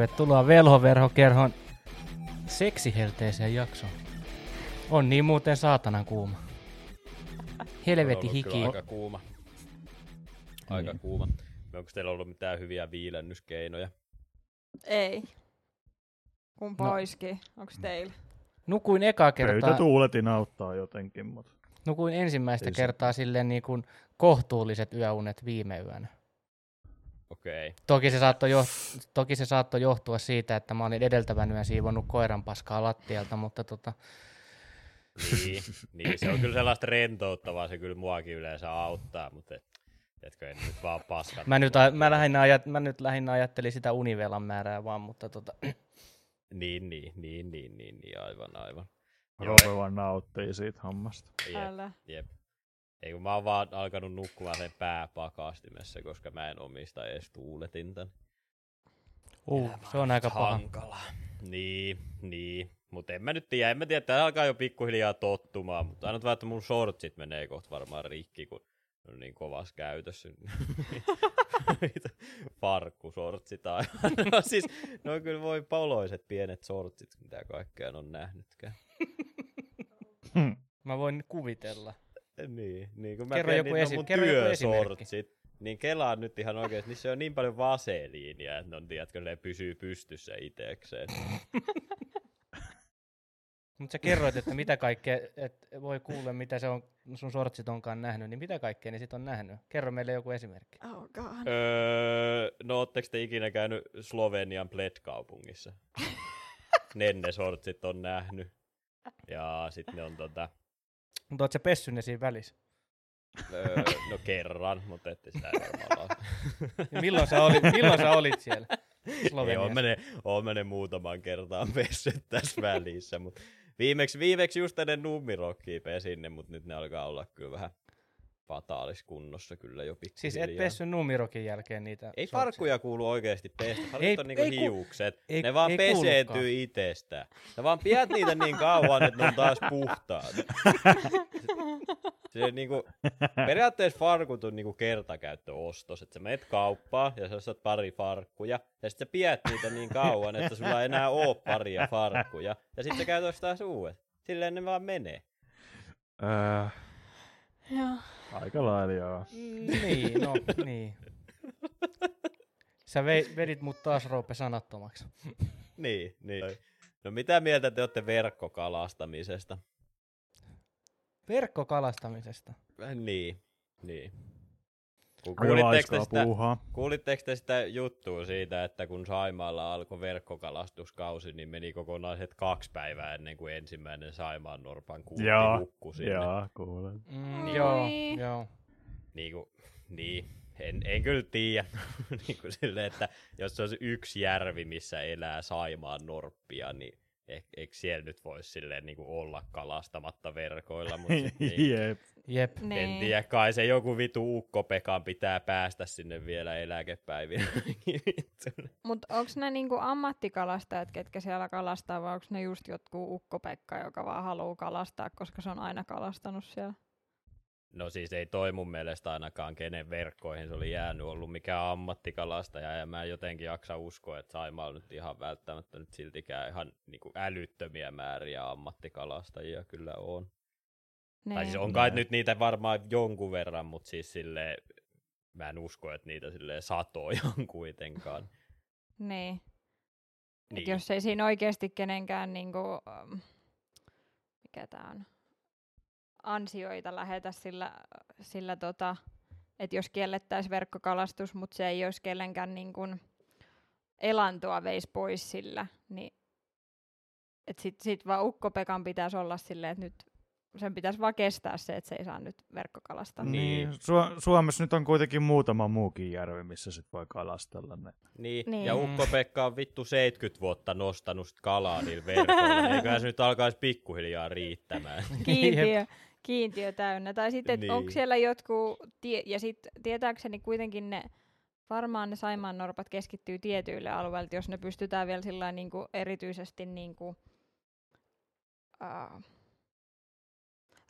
Tervetuloa Velhoverhokerhon seksihelteeseen jaksoon. On niin muuten saatanan kuuma. Helveti hiki. Aika kuuma. Aika Niin. kuuma. Onko teillä ollut mitään hyviä viilennyskeinoja? Ei. Kumpa No. no. oiski? Onks teillä? Nukuin eka kertaa, Pöytätuuletin auttaa jotenkin, mutta nukuin ensimmäistä Ei se- kertaa silleen niin kuin kohtuulliset yöunet viime yönä. Okei. Okay. Toki se, saattoi jo, toki se saattoi johtua siitä, että mä olin edeltävän yön siivonnut koiran paskaa lattialta, mutta tota, Niin, niin, se on kyllä sellaista rentouttavaa, se kyllä muakin yleensä auttaa, mutta et, etkö en nyt vaan paskat. mä, nyt, a- mä, lähinnä ajat, mä nyt lähinnä ajattelin sitä univelan määrää vaan, mutta tota, Niin, niin, niin, niin, niin, niin, aivan, aivan. Joo, Rove vaan nauttii siitä hommasta. Jep, jep. Ei kun mä oon vaan alkanut nukkumaan sen pääpakastimessa, koska mä en omista edes tuuletinta. uh, se on aika paha. Hankala. Niin, niin. Mutta en mä nyt tiedä, en mä tiedä, tää alkaa jo pikkuhiljaa tottumaan, mutta aina vaan, että mun shortsit menee kohta varmaan rikki, kun ne on niin kovassa käytössä. Farkkusortsit aivan. No siis, ne on kyllä voi poloiset pienet sortsit, mitä kaikkea on nähnytkään. Mä voin kuvitella. Niin, niin kun mä Kerro joku niin ne esi- on mun kerro joku esimerkki. työsortsit. Niin kelaan nyt ihan oikeesti, niissä on niin paljon vaseliinia, että ne on, tiedätkö, ne pysyy pystyssä itekseen. Mutta sä kerroit, että mitä kaikkea, että voi kuulla, mitä se on, sun sortsit onkaan nähnyt, niin mitä kaikkea ne sit on nähnyt? Kerro meille joku esimerkki. Oh god. Öö, no ootteko te ikinä käynyt Slovenian Bled-kaupungissa? Nenne sortsit on nähnyt. Ja sitten ne on tota, Mutta oot sä pessy ne siinä välissä? öö, no kerran, mutta ette sitä varmaan milloin, sä olit, milloin sä olit siellä Ei, Sloveniassa? on mene, mene muutaman kertaan pessyt tässä välissä, mutta viimeksi, viimeksi just ennen nummirokkiin pesin ne, mutta nyt ne alkaa olla kyllä vähän fataaliskunnossa kyllä jo Siis pikkuhiljaa. et pessy numirokin jälkeen niitä Ei sortseja? farkkuja kuulu oikeasti pestä. Farkut Ei- on niinku ei hiukset. ei- ne vaan ei peseytyy itsestään. Sä vaan pidät niitä niin kauan, että ne on taas puhtaat. Se, niinku, periaatteessa farkut on niinku kertakäyttöostos, että sä menet kauppaan ja sä saat pari farkkuja, ja sit sä pidät niitä niin kauan, että sulla ei enää oo paria farkkuja, ja sit sä käyt taas uudet. Silleen ne vaan menee. Öö, Joo. Aika lailla joo. Niin, no niin. Sä vedit mut taas Roope sanattomaksi. Niin, niin. No mitä mieltä te olette verkkokalastamisesta? Verkkokalastamisesta. Niin, niin. Kuulitteko te, sitä, kuulitteko te sitä juttua siitä, että kun Saimaalla alkoi verkkokalastuskausi, niin meni kokonaiset kaksi päivää ennen kuin ensimmäinen Saimaan Norpan kuutti Joo, hukkui sinne. Joo, kuulen. Mm, Niin. joo, joo. Niin, kuin, niin. En, en kyllä tiedä, niin kuin sille, että jos se olisi yksi järvi, missä elää Saimaan Norppia, niin ehkä, eikö siellä nyt voisi silleen niin kuin olla kalastamatta verkoilla, mutta sit niin, Jep. Jep. Niin. En tiedä, kai se joku vitu ukkopekan pitää päästä sinne vielä eläkepäivinä. Mut onks ne niinku ammattikalastajat, ketkä siellä kalastaa, vai onks ne just jotkut ukkopekka, joka vaan haluu kalastaa, koska se on aina kalastanut siellä? no siis ei toi mun mielestä ainakaan kenen verkkoihin se oli jäänyt ollut mikään ammattikalastaja, ja mä en jotenkin jaksa uskoa, että Saimaalla nyt ihan välttämättä nyt siltikään ihan niin kuin älyttömiä määriä ammattikalastajia kyllä on. Niin. Tai siis on kai Näin. nyt niitä varmaan jonkun verran, mutta siis silleen, mä en usko, että niitä silleen satoja on kuitenkaan. Niin. Niin. Et jos ei siinä oikeasti kenenkään niinku, um, mikä tää on, ansioita lähetä sillä, sillä tota, että jos kiellettäisiin verkkokalastus, mutta se ei olisi kellenkään niinku elantoa veisi pois sillä, niin et sit, sit vaan ukkopekan pitäisi olla silleen, että nyt sen pitäisi vaan kestää se, että se ei saa nyt verkkokalastaa. Niin. Niin. Su- Suomessa nyt on kuitenkin muutama muukin järvi, missä sit voi kalastella ne. Niin. Niin. ja Ukko-Pekka on vittu 70 vuotta nostanut sit kalaa niillä verkoilla, niin eiköhän se nyt alkaisi pikkuhiljaa riittämään. kiintiö, kiintiö täynnä. Tai sitten, niin. onko Niin. siellä jotkut, tie, ja sitten tietääkseni kuitenkin ne, varmaan ne Saimaan norpat keskittyy tietyille alueille, jos ne pystytään vielä sillä niin kuin erityisesti niin kuin, uh,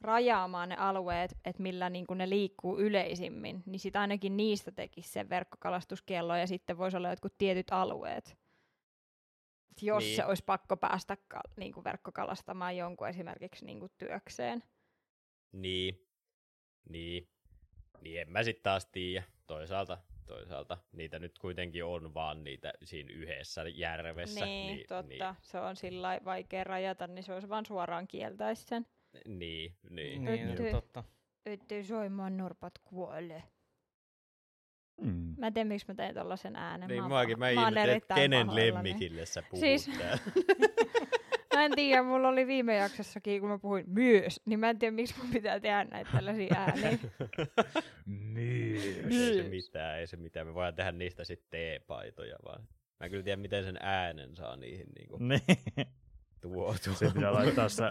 rajaamaan ne alueet, että millä niin kuin ne liikkuu yleisimmin, niin sitten ainakin niistä tekisi sen verkkokalastuskiellon ja sitten voisi olla jotkut tietyt alueet. jos Niin. se olisi pakko päästä ka- niinku verkkokalastamaan jonkun esimerkiksi niinku työkseen. Niin. Niin. Niin en mä sit taas tiedä. Toisaalta, toisaalta niitä nyt kuitenkin on vaan niitä siinä yhdessä järvessä. Niin, totta. Se on sillä vaikea rajata, niin se olisi vaan suoraan kieltäisi sen. Niin, niin. Niin, Nyt- totta. Ettei soimaan norpat kuole. Mm. Mä en tiedä, miksi mä tein tollasen äänen. Niin mä, pah- mä että erittäin kenen pahoillani. lemmikille sä puhut Siis-. Mä en tiedä, mulla oli viime jaksossakin, kun mä puhuin myös, niin mä en tiedä, miksi mun pitää tehdä näitä tällaisia ääniä. Niin. ei se mitään, ei se mitään. Me voidaan tehdä niistä sitten teepaitoja vaan. Mä en kyllä tiedä, miten sen äänen saa niihin niinku Niin. tuotua. Se pitää laittaa se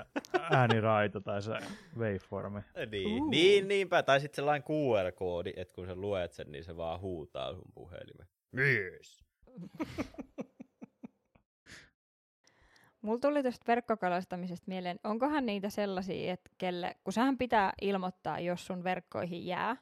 ääniraita tai se waveformi. Niin, Uu. niin, niinpä. Tai sitten sellainen QR-koodi, että kun sä luet sen, niin se vaan huutaa sun puhelimeen. Myös. Mulla tuli tästä verkkokalastamisesta mieleen, onkohan niitä sellaisia, että kelle, kun sähän pitää ilmoittaa, jos sun verkkoihin jää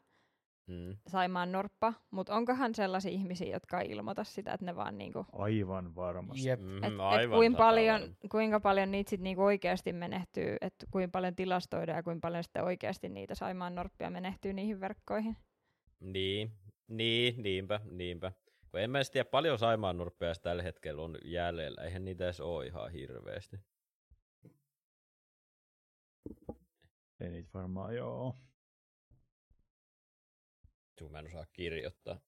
Mm. Saimaan norppa, mutta onkohan sellaisia ihmisiä, jotka ei ilmoita sitä, että ne vaan niinku, Aivan varmasti. Jep. Mm, et, et aivan kuinka, sata paljon, varma. kuinka paljon niitä sit niinku oikeasti menehtyy, että kuinka paljon tilastoidaan ja kuinka paljon sitten oikeasti niitä Saimaan norppia menehtyy niihin verkkoihin. Niin, niin, niinpä, niinpä. Kun en mä edes tiedä, paljon Saimaan nurppeja tällä hetkellä on jäljellä. Eihän niitä edes ole ihan hirveästi. Ei niitä varmaan joo. Tuu, mä en osaa kirjoittaa.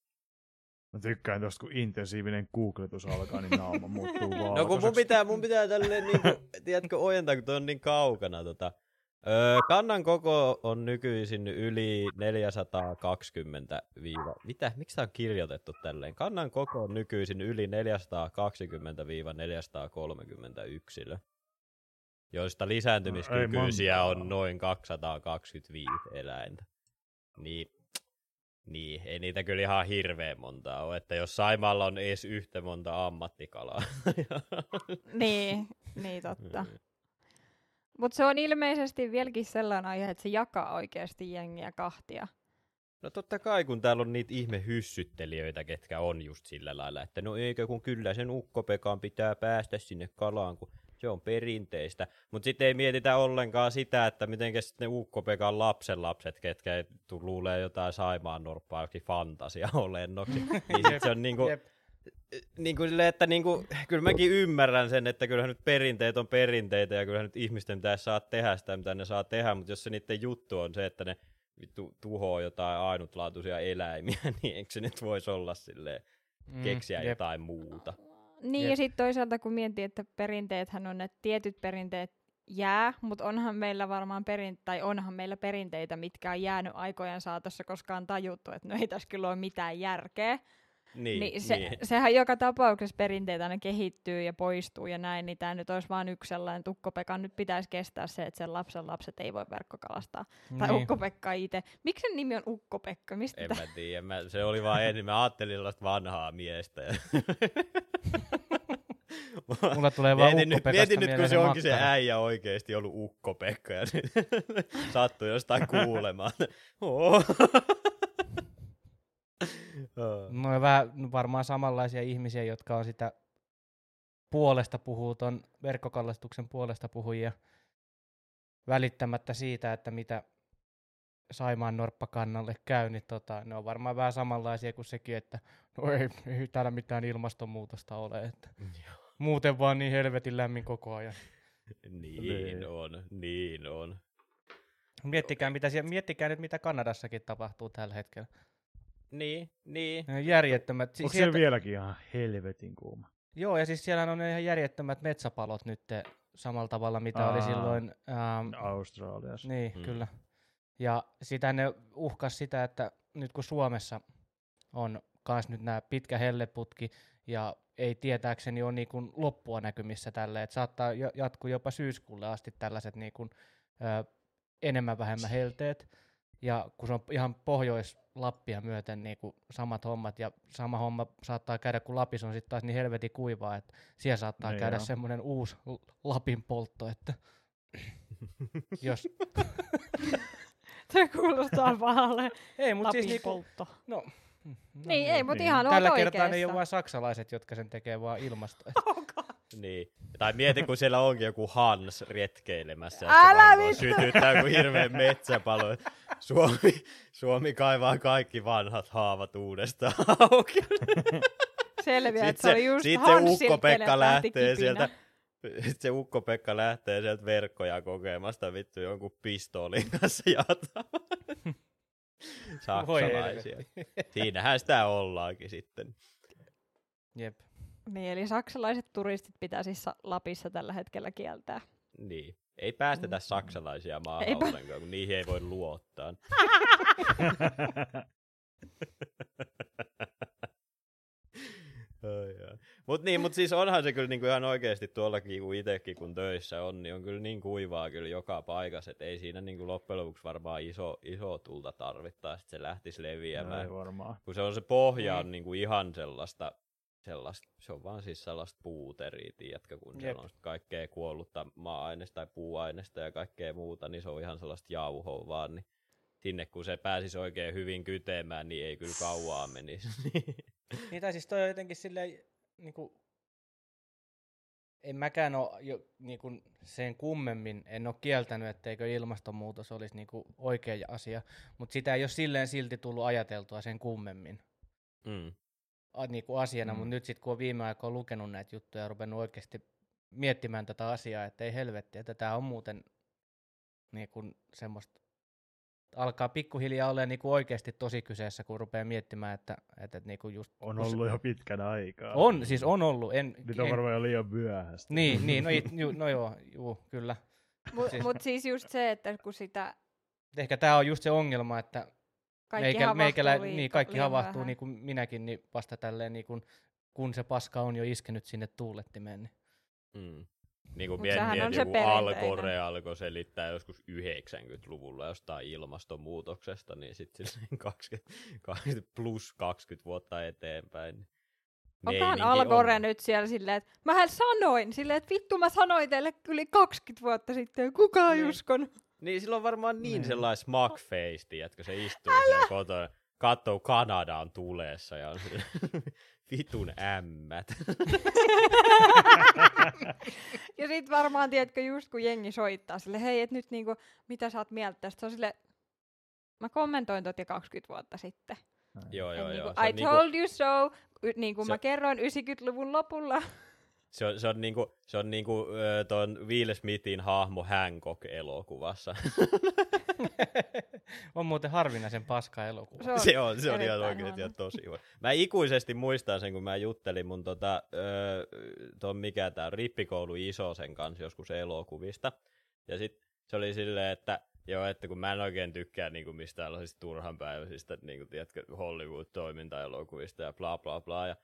Mä tykkään tosta, kun intensiivinen googletus alkaa, niin naama muuttuu valkoiseksi. No kun mun pitää, mun pitää tälleen niinku, tiedätkö, ojentaa, kun toi on niin kaukana tota. Öö, kannan koko on nykyisin yli 420 viiva... Mitä? Miksi tää on kirjoitettu tälleen? Kannan koko on nykyisin yli 420-430 yksilö, joista lisääntymiskykyisiä montaa. on noin 225 eläintä. Niin, niin, ei niitä kyllä ihan hirveän montaa ole, että jos Saimaalla on edes yhtä monta ammattikalaa. niin, niin totta. Mm. Mutta se on ilmeisesti vieläkin sellainen aihe, että se jakaa oikeasti jengiä kahtia. No totta kai, kun täällä on niitä ihme hyssyttelijöitä, ketkä on just sillä lailla, että no eikö kun kyllä sen ukkopekan pitää päästä sinne kalaan, kun se on perinteistä. Mutta sitten ei mietitä ollenkaan sitä, että miten ne ukkopekan lapsenlapset, ketkä ei tu- luulee jotain saimaan norppaa jokin fantasia olennoksi. niin sit se on niinku, Jep. niin kuin silleen, että niin kuin, kyllä mäkin ymmärrän sen, että kyllähän nyt perinteet on perinteitä ja kyllähän nyt ihmisten pitäisi saa tehdä sitä, mitä ne saa tehdä, mutta jos se niiden juttu on se, että ne vittu tuhoaa jotain ainutlaatuisia eläimiä, niin eikö se nyt voisi olla silleen, Mm, keksiä jep. jotain muuta. Niin Jep. ja sitten toisaalta kun miettii, että perinteethän on, että tietyt perinteet jää, mutta onhan meillä varmaan perin, tai onhan meillä perinteitä, mitkä on jäänyt aikojen saatossa, koska on tajuttu, että no ei tässä kyllä ole mitään järkeä. Niin, Niin, se, niin. sehän joka tapauksessa perinteet aina kehittyy ja poistuu ja näin, niin tämä nyt olisi vain yksi sellainen, että Ukko-Pekan nyt pitäisi kestää se, että sen lapsen lapset ei voi verkkokalastaa. Tai Niin. Ukko-Pekka itse. Miksi sen nimi on Ukko-Pekka? Mistä En mä tiedä, mä, se oli vaan ennen, mä ajattelin sellaista vanhaa miestä. Mulla tulee vaan mietin nyt, mietin nyt, kun se onkin se äijä oikeesti ollut Ukko-Pekka ja sattui jostain kuulemaan. No vähän varmaan samanlaisia ihmisiä, jotka on sitä puolesta puhuu, ton verkkokallastuksen puolesta puhujia välittämättä siitä, että mitä Saimaan norppakannalle käy, niin tota, ne on varmaan vähän samanlaisia kuin sekin, että no ei, ei täällä mitään ilmastonmuutosta ole, että muuten vaan niin helvetin lämmin koko ajan. Niin Niin. on, niin on. Miettikää, mitä siellä, miettikää nyt, mitä Kanadassakin tapahtuu tällä hetkellä. Niin, niin. Ne on Järjettömät. Onko Siis siellä vieläkin ihan helvetin kuuma? Joo, ja siis siellä on ihan järjettömät metsäpalot nyt samalla tavalla, mitä oli Aa. silloin. Ähm, Australiassa. niin, Mm. mm. kyllä. Ja sitä ne uhkas sitä, että nyt kun Suomessa on kans nyt nämä pitkä helleputki, ja ei tietääkseni ole niin kuin loppua näkymissä tälle, että saattaa jatkuu jopa syyskuulle asti tällaiset niin kuin, ö, enemmän vähemmän helteet, ja kun se on ihan pohjois-Lappia myöten niin kuin samat hommat, ja sama homma saattaa käydä, kun Lapissa on sitten taas niin helvetin kuivaa, että siellä saattaa Niin käydä semmoinen uusi Lapin poltto, että jos... Se kuulostaa pahalle. Ei, mutta siis niinku, poltto. no, mm, no Niin, ei, mutta niin. ihan oot Tällä kertaa ne ei ole vain saksalaiset, jotka sen tekee vaan ilmasto. Niin. Tai mieti, kun siellä onkin joku Hans retkeilemässä. Älä vittu! Sytyttää joku hirveä metsäpalo. Suomi, Suomi kaivaa kaikki vanhat haavat uudestaan auki. Selviää, että Sitten se oli just sit se Hansilta, Ukko-Pekka lähtee kipinä. sieltä sitten se Ukko-Pekka lähtee sieltä verkkoja kokemasta vittu jonkun pistoolin kanssa jataa. Voi Saksalaisia. Siinähän sitä ollaankin sitten. Jep. Niin, eli saksalaiset turistit pitää siis Sa- Lapissa tällä hetkellä kieltää. Niin. Ei päästetä saksalaisia maahan Eipä. ollenkaan, kun niihin ei voi luottaa. Mutta niin, mut siis onhan se kyllä niinku ihan oikeasti tuollakin, kun itsekin kun töissä on, niin on kyllä niin kuivaa kyllä joka paikassa, että ei siinä niinku loppujen lopuksi varmaan iso, iso tulta tarvittaisi, että se lähtisi leviämään. Ei varmaan. kun se on se pohja Mm. on niinku ihan sellaista, sellaista, se on vaan siis sellaista puuteria, tiedätkö, kun Jep. siellä on kaikkea kuollutta maa-aineista tai puuaineista ja kaikkea muuta, niin se on ihan sellaista jauhoa vaan, niin sinne kun se pääsisi oikein hyvin kytemään, niin ei kyllä kauaa menisi. Niin tai siis toi on jotenkin silleen, niinku, en mäkään ole jo, niinku, sen kummemmin, en ole kieltänyt, etteikö ilmastonmuutos olisi niinku, oikea asia, mutta sitä ei ole silleen silti tullut ajateltua sen kummemmin mm. A, niinku, asiana, mm. Mutta nyt sitten kun on viime aikoina lukenut näitä juttuja ja ruvennut oikeasti miettimään tätä asiaa, että ei helvetti, että tämä on muuten niinku, semmoista alkaa pikkuhiljaa olla niinku oikeasti tosi kyseessä, kun rupeaa miettimään, että, että, että niinku just... On se- ollut jo pitkän aikaa. On, siis on ollut. En, Nyt on en, varmaan jo liian myöhäistä. Niin, niin no, ju, no joo, juu, kyllä. Mutta Siis- mut siis just se, että kun sitä Ehkä tämä on just se ongelma, että kaikki meikä, havahtuu meikälä, liika- niin kaikki havahtuu vähän. niin kuin minäkin, niin vasta tälleen, niin kuin, kun se paska on jo iskenyt sinne tuulettimeen. Niin. Mm. Niin kuin on että se joku. Alkore alkoi selittää joskus 90-luvulla jostain ilmastonmuutoksesta, niin sitten 20, 20 plus 20 vuotta eteenpäin. niin Onkohan meininki Al Gore on. nyt siellä silleen, että mähän sanoin, silleen, että vittu mä sanoin teille yli 20 vuotta sitten, kukaan ei Niin. uskonut. Niin sillä on varmaan niin Niin. sellainen smug face, että se istuu siellä kotona, katsoo Kanadaan tulessa ja on sille, vitun ämmät. ja sit varmaan, tiedätkö, just kun jengi soittaa sille, hei, et nyt niinku, mitä sä oot mieltä tästä? Se on sille, mä kommentoin tot jo 20 vuotta sitten. joo, joo, niinku, joo. I niinku, told you so, niin kuin Se- mä kerroin 90-luvun lopulla. Se on, se on niinku, se on niinku ö, ton Will Smithin hahmo Hancock-elokuvassa. on muuten harvinaisen paska elokuva. Se on, se on, se on ihan oikeasti huono. ihan tosi hyvä. Mä ikuisesti muistan sen, kun mä juttelin mun tota, öö, ton mikä tää rippikoulu Isosen kanssa joskus elokuvista. Ja sit se oli silleen, että joo, että kun mä en oikein tykkää niinku mistään tällaisista turhanpäiväisistä, niinku, tiedätkö, Hollywood-toimintaelokuvista ja bla bla bla. Ja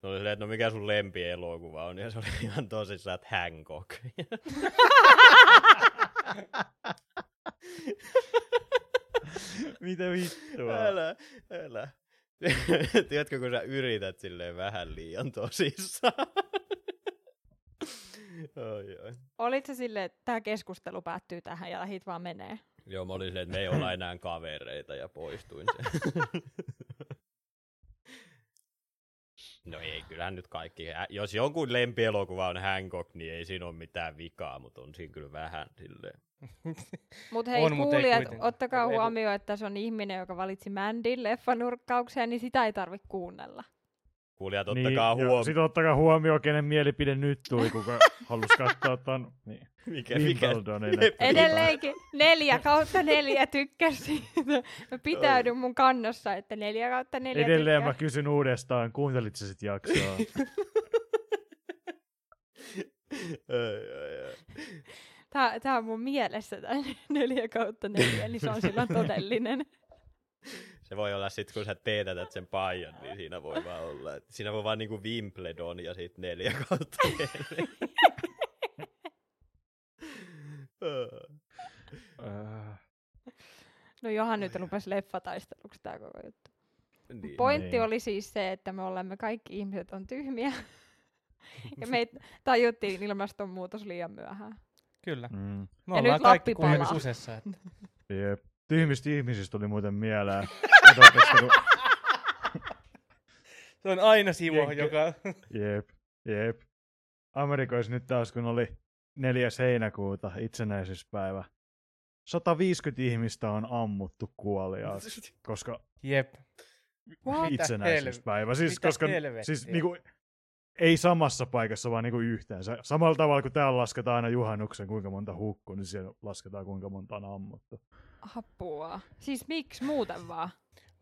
se oli silleen, että no mikä sun lempielokuva on, ja se oli ihan tosissaan, että Hancock. Mitä vittua? Älä, älä. Tiedätkö, kun sä yrität silleen vähän liian tosissaan. oi, oi. Olit se silleen, että tämä keskustelu päättyy tähän ja lähit vaan menee. Joo, mä olin silleen, että me ei olla enää kavereita ja poistuin sen. No ei, kyllähän nyt kaikki. Jos jonkun lempielokuva on Hancock, niin ei siinä ole mitään vikaa, mutta on siinä kyllä vähän silleen. Mutta hei On, mut kuulijat, kuitenkaan. ottakaa huomioon, että se on ihminen, joka valitsi Mandin leffanurkkaukseen, niin sitä ei tarvitse kuunnella. Kuulijat, ottakaa niin, huomioon. Sitten ottakaa huomioon, kenen mielipide nyt tuli, kuka halusi katsoa ton niin, Mikä, mikä? Wimbledonin. Leffa- että- Edelleenkin neljä kautta neljä tykkäsi. Mä pitäydyn mun kannossa, että neljä kautta neljä Edelleen mä tykkää. kysyn uudestaan, kuuntelit sä sit jaksoa? Tää, tää on mun mielessä tää neljä kautta neljä, niin se on silloin todellinen. Se voi olla sit, kun sä teetätät sen paijan, niin siinä voi vaan olla. Siinä voi vaan niinku Wimbledon ja sit neljä kautta No johan nyt rupesi leffataisteluksi tää koko juttu. niin. Pointti Niin. oli siis se, että me olemme kaikki ihmiset on tyhmiä. ja me tajuttiin ilmastonmuutos liian myöhään. Kyllä. mm, Me Ja ollaan nyt kaikki Lappi kuitenkin. Että. jep. Tyhmistä ihmisistä tuli muuten mieleen. Kun- Se on aina Simo, Jenke- joka... Jep, jep. Amerikoissa nyt taas, kun oli 4. heinäkuuta itsenäisyyspäivä. 150 ihmistä on ammuttu kuoliaaksi, koska Jep. What? itsenäisyyspäivä. Siis, Mitä koska helvettiä? siis, niinku, ei samassa paikassa, vaan niinku yhteensä. Samalla tavalla kuin täällä lasketaan aina juhannuksen, kuinka monta hukkuu, niin siellä lasketaan, kuinka monta on ammuttu. Apua. Siis miksi muuten vaan?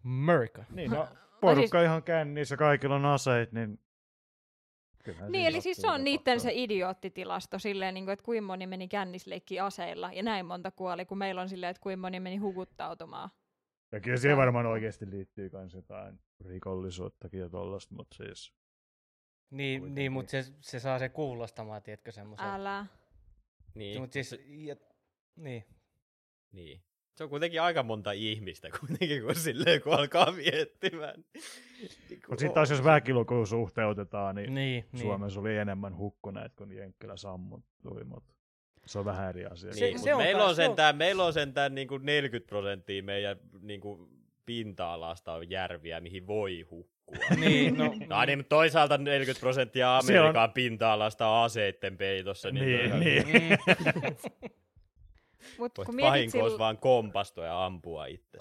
America. Niin, no, siis- porukka ihan kännissä, kaikilla on aseet, niin... kyllähän Niin, eli siis se on niiden se idioottitilasto silleen, niin kuin, että kuinka moni meni kännisleikki aseilla ja näin monta kuoli, kun meillä on silleen, että kuinka moni meni hukuttautumaan. Ja kyllä siihen varmaan oikeasti liittyy myös jotain rikollisuuttakin ja tollasta, mutta siis... Niin, Kuitenkin. niin mutta se, se saa se kuulostamaan, tiedätkö, semmoisen. Älä. Niin, Mutta siis, ja, niin. niin. Se on kuitenkin aika monta ihmistä kuitenkin, kun silleen kun alkaa miettimään. Niin Mutta sitten taas jos väkilukuun suhteutetaan, niin, Niin, niin. Suomessa oli enemmän hukkuneet kuin Jenkkilä sammuttui, mutta se on vähän eri asia. Se- Niin, se se on meillä, taas- on se on- sentään, meillä on sentään niinku 40 prosenttia meidän niinku pinta-alasta on järviä, mihin voi hukkua. niin, no, No niin, mutta toisaalta 40 prosenttia Se on- Amerikan pinta-alasta on aseitten peitossa, niin, Niin, niin. Mut voit kun, mietit vahingossa sil... vaan kompastua ja ampua itse.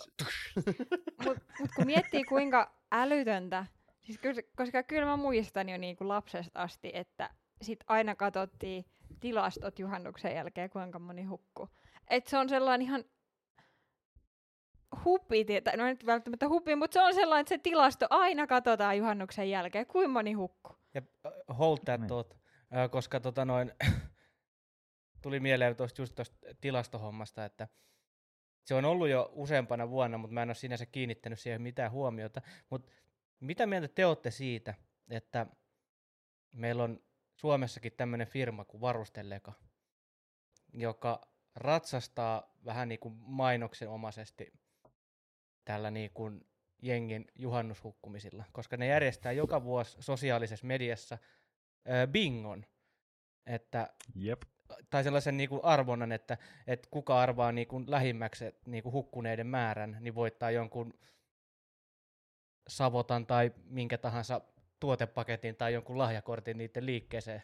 mut, mut kun miettii kuinka älytöntä, siis kyllä, koska kyllä mä muistan jo niinku lapsesta asti, että sit aina katsottiin tilastot juhannuksen jälkeen, kuinka moni hukkuu. Et se on sellainen ihan hupi, tai no nyt välttämättä hupi, mutta se on sellainen, että se tilasto aina katsotaan juhannuksen jälkeen, kuinka moni hukkuu. ja hold that Niin. thought, koska tota noin, tuli mieleen tuosta just tuosta tilastohommasta, että se on ollut jo useampana vuonna, mutta mä en ole sinänsä kiinnittänyt siihen mitään huomiota. Mutta mitä mieltä te olette siitä, että meillä on Suomessakin tämmöinen firma kuin Varustelleka, joka ratsastaa vähän niin kuin mainoksenomaisesti tällä niin kuin jengin juhannushukkumisilla, koska ne järjestää joka vuosi sosiaalisessa mediassa bingon, että Jep. Tai sellaisen niin kuin arvonnan, että, että kuka arvaa niin kuin lähimmäksi niin kuin hukkuneiden määrän, niin voittaa jonkun Savotan tai minkä tahansa tuotepaketin tai jonkun lahjakortin niiden liikkeeseen.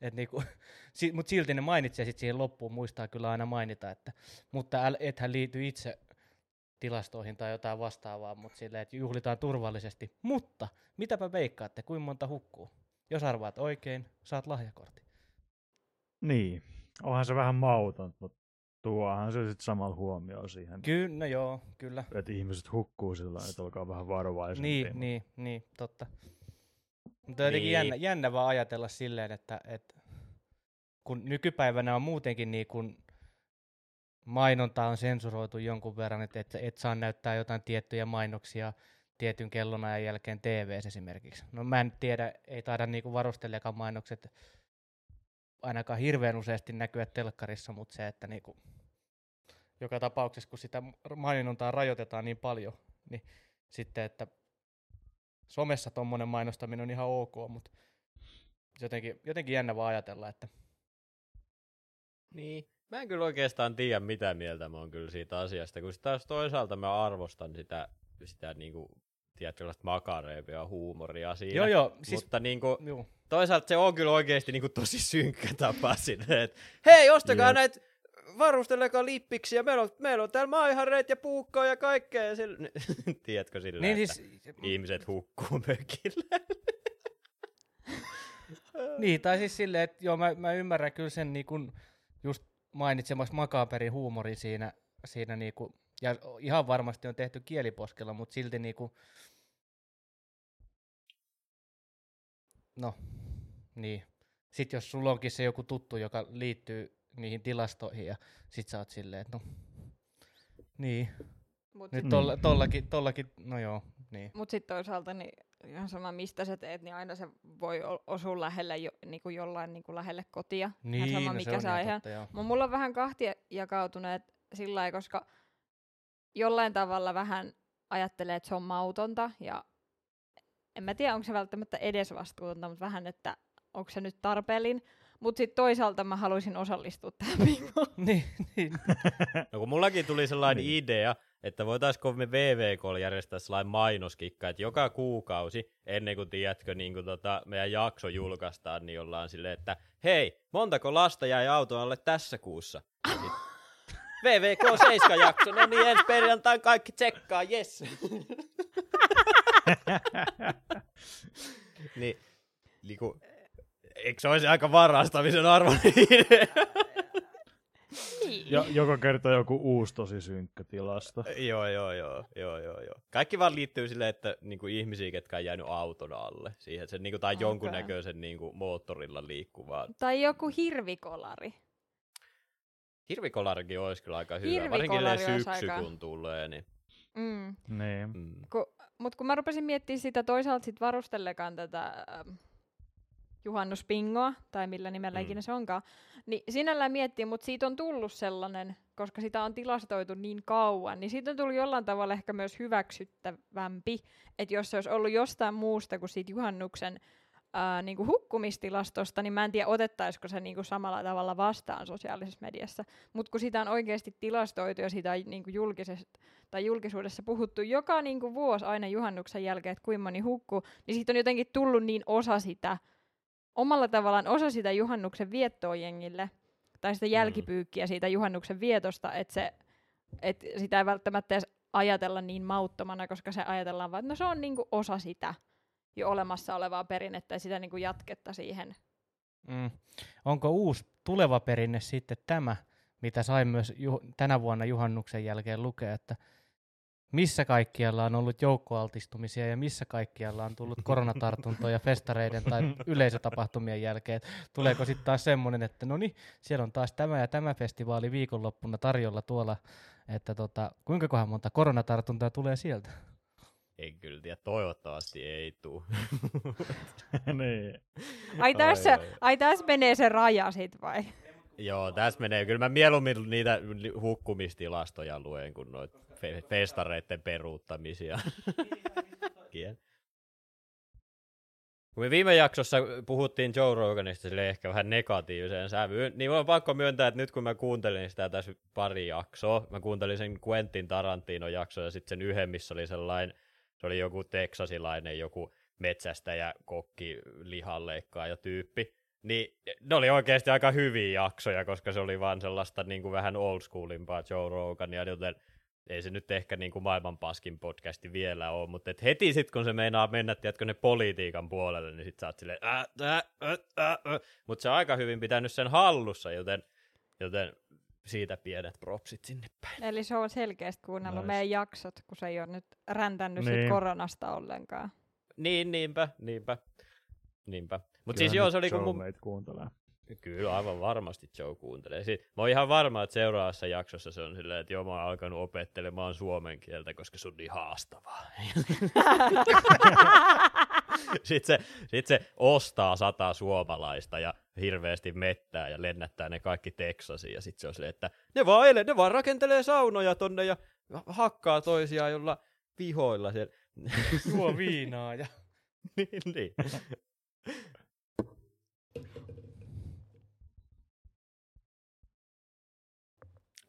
Et niinku, si, mutta silti ne mainitsee sit siihen loppuun, muistaa kyllä aina mainita, että mutta äl, ethän liity itse tilastoihin tai jotain vastaavaa, mutta silleen, että juhlitaan turvallisesti. Mutta mitäpä veikkaatte, kuinka monta hukkuu? Jos arvaat oikein, saat lahjakortin. Niin. Onhan se vähän mauton, mutta tuohan se sitten samalla huomioon siihen, Kyllä, no joo, kyllä. että ihmiset hukkuu sillä lailla, että olkaa vähän varovaisempia. Niin, mutta- niin, niin, totta. Mutta jotenkin Niin. jännä, jännä vaan ajatella silleen, että, että kun nykypäivänä on muutenkin niin kuin mainonta on sensuroitu jonkun verran, että et, et saa näyttää jotain tiettyjä mainoksia tietyn kellonajan jälkeen tv esimerkiksi. No mä en tiedä, ei taida niinku varustelijakaan mainokset ainakaan hirveän useasti näkyä telkkarissa, mutta se, että niinku, joka tapauksessa kun sitä mainontaa rajoitetaan niin paljon, niin sitten, että somessa tuommoinen mainostaminen on ihan ok, mutta jotenkin, jotenkin jännä vaan ajatella, että Niin. Mä en kyllä oikeastaan tiedä, mitä mieltä mä oon kyllä siitä asiasta, kun sit taas toisaalta mä arvostan sitä, sitä niinku, tietynlaista makareivia huumoria siinä. joo joo, siis Mutta niinku, joo, toisaalta se on kyllä oikeasti niinku tosi synkkä tapa sinne, että hei, ostakaa Jep. näitä varustelekaa lippiksiä, meillä on, meillä on täällä maihareet ja puukkoa ja kaikkea. Ja sille... Tiedätkö sillä, niin että siis, ihmiset hukkuu mökillä? Niin, tai siis silleen, että joo, mä, mä ymmärrän kyllä sen niin kun just mainitsemassa makaperin huumorin siinä, siinä niin kun, ja ihan varmasti on tehty kieliposkella, mutta silti niin kuin, no, niin. Sitten jos sulla onkin se joku tuttu, joka liittyy niihin tilastoihin, ja sit sä oot silleen, että no, niin, Mut nyt tolla, tollakin, tollakin, no joo, niin. Mutta sitten toisaalta niin ihan sama mistä sä teet, niin aina se voi osua lähelle jo, niin kuin jollain niin kuin lähelle kotia. Niin, ihan sama no mikä se on ihan aihe. totta, joo. Mut mulla on vähän kahtia jakautuneet sillä lailla, koska jollain tavalla vähän ajattelee, että se on mautonta ja en mä tiedä, onko se välttämättä edesvastuutonta, mutta vähän, että onko se nyt tarpeellinen. Mutta sitten toisaalta mä haluaisin osallistua tähän bingoon. niin, niin. No kun mullakin tuli sellainen Niin. idea, että voitaisiko me VVK järjestää sellainen mainoskikka, että joka kuukausi, ennen kuin tiedätkö, niin kuin tota, meidän jakso julkaistaan, niin ollaan silleen, että hei, montako lasta jäi auton alle tässä kuussa? Niin, VVK 7 jakso, no niin ensi perjantain kaikki tsekkaa, yes. niin, niinku, eikö se olisi aika varastamisen arvoinen idea? Niin. Ja, joka kerta joku uusi tosi synkkä tilasto. joo, joo, joo, joo, joo, joo. Kaikki vaan liittyy silleen, että niinku, ihmisiä, ketkä on jäänyt auton alle. Siihen, se, niinku, tai Okei. jonkunnäköisen niinku, moottorilla liikkuvaa. Tai joku hirvikolari. Hirvikolarikin olisi kyllä aika hyvä. Varsinkin syksy, aika- kun tulee. Niin, Mm. Niin. mm. Ku, mut kun mä rupesin miettimään sitä toisaalta sit varustellekaan tätä ähm, juhannuspingoa, tai millä nimellä Mm. ikinä se onkaan, niin sinällään miettii, mutta siitä on tullut sellainen, koska sitä on tilastoitu niin kauan, niin siitä on tullut jollain tavalla ehkä myös hyväksyttävämpi, että jos se olisi ollut jostain muusta kuin siitä juhannuksen ää, niinku hukkumistilastosta, niin mä en tiedä, otettaisiko se niinku samalla tavalla vastaan sosiaalisessa mediassa. Mutta kun sitä on oikeasti tilastoitu ja siitä on niinku julkisesti tai julkisuudessa puhuttu joka niinku vuosi aina juhannuksen jälkeen, että kuinka moni hukkuu, niin siitä on jotenkin tullut niin osa sitä, omalla tavallaan osa sitä juhannuksen viettoa jengille, tai sitä jälkipyykkiä siitä juhannuksen vietosta, että se, et sitä ei välttämättä edes ajatella niin mauttomana, koska se ajatellaan vaan, että no se on niinku osa sitä jo olemassa olevaa perinnettä ja sitä niinku jatketta siihen. Mm. Onko uusi tuleva perinne sitten tämä, mitä sain myös ju- tänä vuonna juhannuksen jälkeen lukea, että missä kaikkialla on ollut joukkoaltistumisia ja missä kaikkialla on tullut koronatartuntoja festareiden tai yleisötapahtumien jälkeen. Tuleeko sitten taas semmoinen, että no niin, siellä on taas tämä ja tämä festivaali viikonloppuna tarjolla tuolla, että tota, kuinka kohan monta koronatartuntaa tulee sieltä? En kyllä tiedä, toivottavasti ei tule. niin. Ai tässä, ai. ai tässä menee se raja sit vai? Joo, tässä menee. Kyllä mä mieluummin niitä hukkumistilastoja luen kuin noita fe- festareiden peruuttamisia. Kun me viime jaksossa puhuttiin Joe Roganista sille ehkä vähän negatiiviseen sävyyn, niin on pakko myöntää, että nyt kun mä kuuntelin sitä tässä pari jaksoa, mä kuuntelin sen Quentin Tarantino jakso ja sitten sen yhden, missä oli sellainen, se oli joku teksasilainen, joku metsästäjä, kokki, lihanleikkaaja tyyppi, niin ne oli oikeasti aika hyviä jaksoja, koska se oli vaan sellaista niin kuin vähän old schoolimpaa Joe Rogania, joten ei se nyt ehkä niin kuin maailman paskin podcasti vielä ole, mutta et heti sitten kun se meinaa mennä, tiedätkö, ne politiikan puolelle, niin sit sä oot silleen, äh, äh, äh, äh, äh. mutta se on aika hyvin pitänyt sen hallussa, joten, joten siitä pienet propsit sinne päin. Eli se on selkeästi kuunnellut Nice. meidän jaksot, kun se ei ole nyt räntännyt Niin. sit koronasta ollenkaan. Niin, niinpä, niinpä, niinpä. Mutta siis joo, se oli kun mun, kuuntelee. Kyllä, aivan varmasti Joe kuuntelee. Siis, mä oon ihan varma, että seuraavassa jaksossa se on silleen, että joo, mä oon alkanut opettelemaan suomen kieltä, koska se on niin haastavaa. sitten, se, sit se ostaa sata suomalaista ja hirveästi mettää ja lennättää ne kaikki Teksasiin. Ja sitten se on silleen, että ne vaan, ele, ne vaan rakentelee saunoja tonne ja hakkaa toisiaan jolla vihoilla siellä. Juo viinaa ja niin, niin.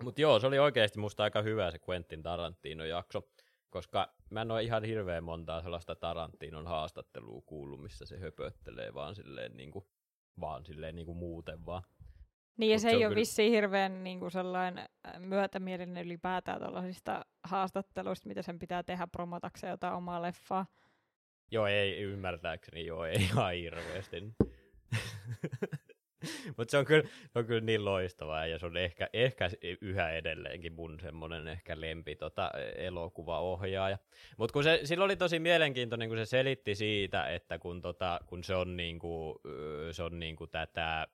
Mutta joo, se oli oikeasti musta aika hyvä se Quentin Tarantino jakso, koska mä en ole ihan hirveän montaa sellaista Tarantinon haastattelua kuullut, missä se höpöttelee vaan silleen niinku, vaan silleen niinku muuten vaan. Niin ja Mut se se ei ole kyllä- vissiin hirveän niin kuin sellainen äh, myötämielinen ylipäätään tuollaisista haastatteluista, mitä sen pitää tehdä promotakseen jotain omaa leffaa. Joo, ei ymmärtääkseni, joo, ei ihan hirveästi. Mutta se on kyllä, se on kyllä niin loistavaa ja se on ehkä, ehkä yhä edelleenkin mun semmoinen ehkä lempi tota, elokuvaohjaaja. Mutta kun se, sillä oli tosi mielenkiintoinen, kun se selitti siitä, että kun, tota, kun se on, niinku, se on niinku tätä,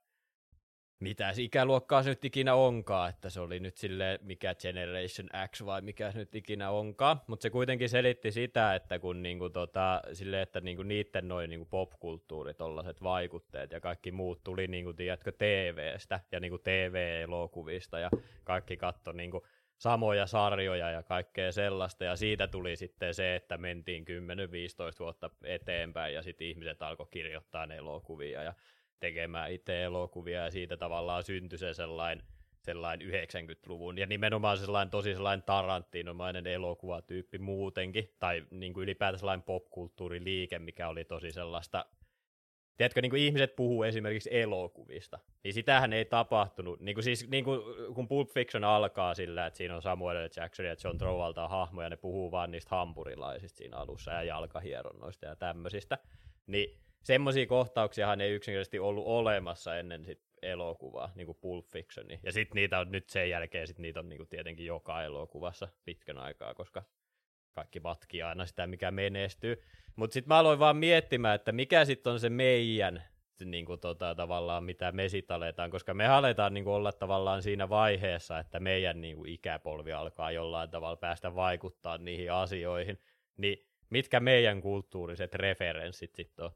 mitä se ikäluokkaa se nyt ikinä onkaan, että se oli nyt sille mikä Generation X vai mikä se nyt ikinä onkaan, mutta se kuitenkin selitti sitä, että kun niinku tota, sille, että niinku niiden noin niinku popkulttuuri, tollaset vaikutteet ja kaikki muut tuli niinku, tiedätkö, TVstä ja niinku TV-elokuvista ja kaikki katto niinku samoja sarjoja ja kaikkea sellaista, ja siitä tuli sitten se, että mentiin 10-15 vuotta eteenpäin, ja sitten ihmiset alkoi kirjoittaa elokuvia ja tekemään itse elokuvia, ja siitä tavallaan syntyi se sellainen, sellainen 90-luvun, ja nimenomaan sellainen tosi sellainen Tarantinomainen elokuvatyyppi muutenkin, tai niin kuin ylipäätään sellainen popkulttuuriliike, mikä oli tosi sellaista, tiedätkö, niin kuin ihmiset puhuu esimerkiksi elokuvista, niin sitähän ei tapahtunut, niin kuin siis niin kuin, kun Pulp Fiction alkaa sillä, että siinä on Samuel. Jackson ja John Travolta hahmoja, ne puhuu vaan niistä hampurilaisista siinä alussa ja jalkahieronnoista ja tämmöisistä, niin semmoisia kohtauksiahan ei yksinkertaisesti ollut olemassa ennen sit elokuvaa, niin kuin Pulp Fictioni. Ja sitten niitä on nyt sen jälkeen, sit niitä on niin kuin tietenkin joka elokuvassa pitkän aikaa, koska kaikki vatkii aina sitä, mikä menestyy. Mutta sitten mä aloin vaan miettimään, että mikä sitten on se meidän niin kuin tota, tavallaan, mitä me sitten aletaan, koska me aletaan niin kuin olla tavallaan siinä vaiheessa, että meidän niin kuin ikäpolvi alkaa jollain tavalla päästä vaikuttaa niihin asioihin, niin mitkä meidän kulttuuriset referenssit sitten on?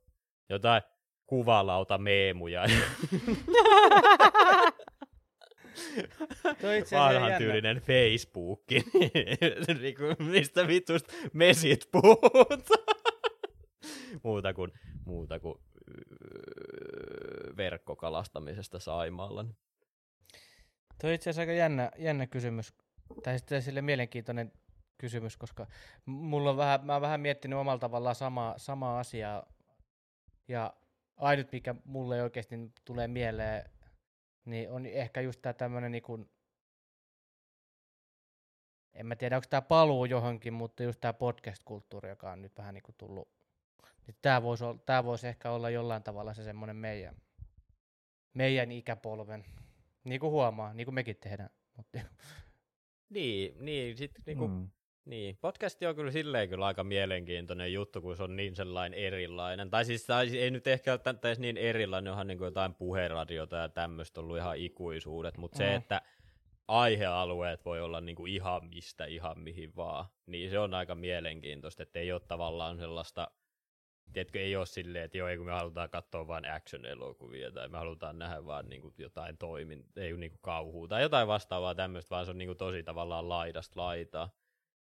Jotain kuvalauta meemuja. Vanhan tyylinen Facebook. Niinku, mistä vitusta mesit puhut? muuta kuin, muuta kuin verkkokalastamisesta Saimaalla. Tuo on itse asiassa aika jännä, jännä kysymys, tai sitten sille mielenkiintoinen kysymys, koska mulla on vähän, mä oon vähän miettinyt omalla tavallaan samaa, samaa asiaa, ja ainut mikä mulle oikeasti tulee mieleen, niin on ehkä just tämä tämmöinen niin kuin, en mä tiedä onko tämä paluu johonkin, mutta just tämä podcast-kulttuuri, joka on nyt vähän niin kuin tullut, niin tämä voisi, tämä voisi ehkä olla jollain tavalla se semmoinen meidän, meidän ikäpolven, niin kuin huomaa, niin kuin mekin tehdään. Mutta... Niin, niin, sit niinku, mm. Niin, podcasti on kyllä silleen kyllä aika mielenkiintoinen juttu, kun se on niin sellainen erilainen. Tai siis tai ei nyt ehkä ole edes niin erilainen, onhan niin kuin jotain puheradiota ja tämmöistä ollut ihan ikuisuudet, mutta mm. se, että aihealueet voi olla niin kuin ihan mistä, ihan mihin vaan, niin se on aika mielenkiintoista, että ei ole tavallaan sellaista, tiedätkö, ei ole silleen, että joo, ei kun me halutaan katsoa vain action-elokuvia, tai me halutaan nähdä vaan niin kuin jotain toimin, ei niin kuin kauhua, tai jotain vastaavaa tämmöistä, vaan se on niin kuin tosi tavallaan laidasta laitaa.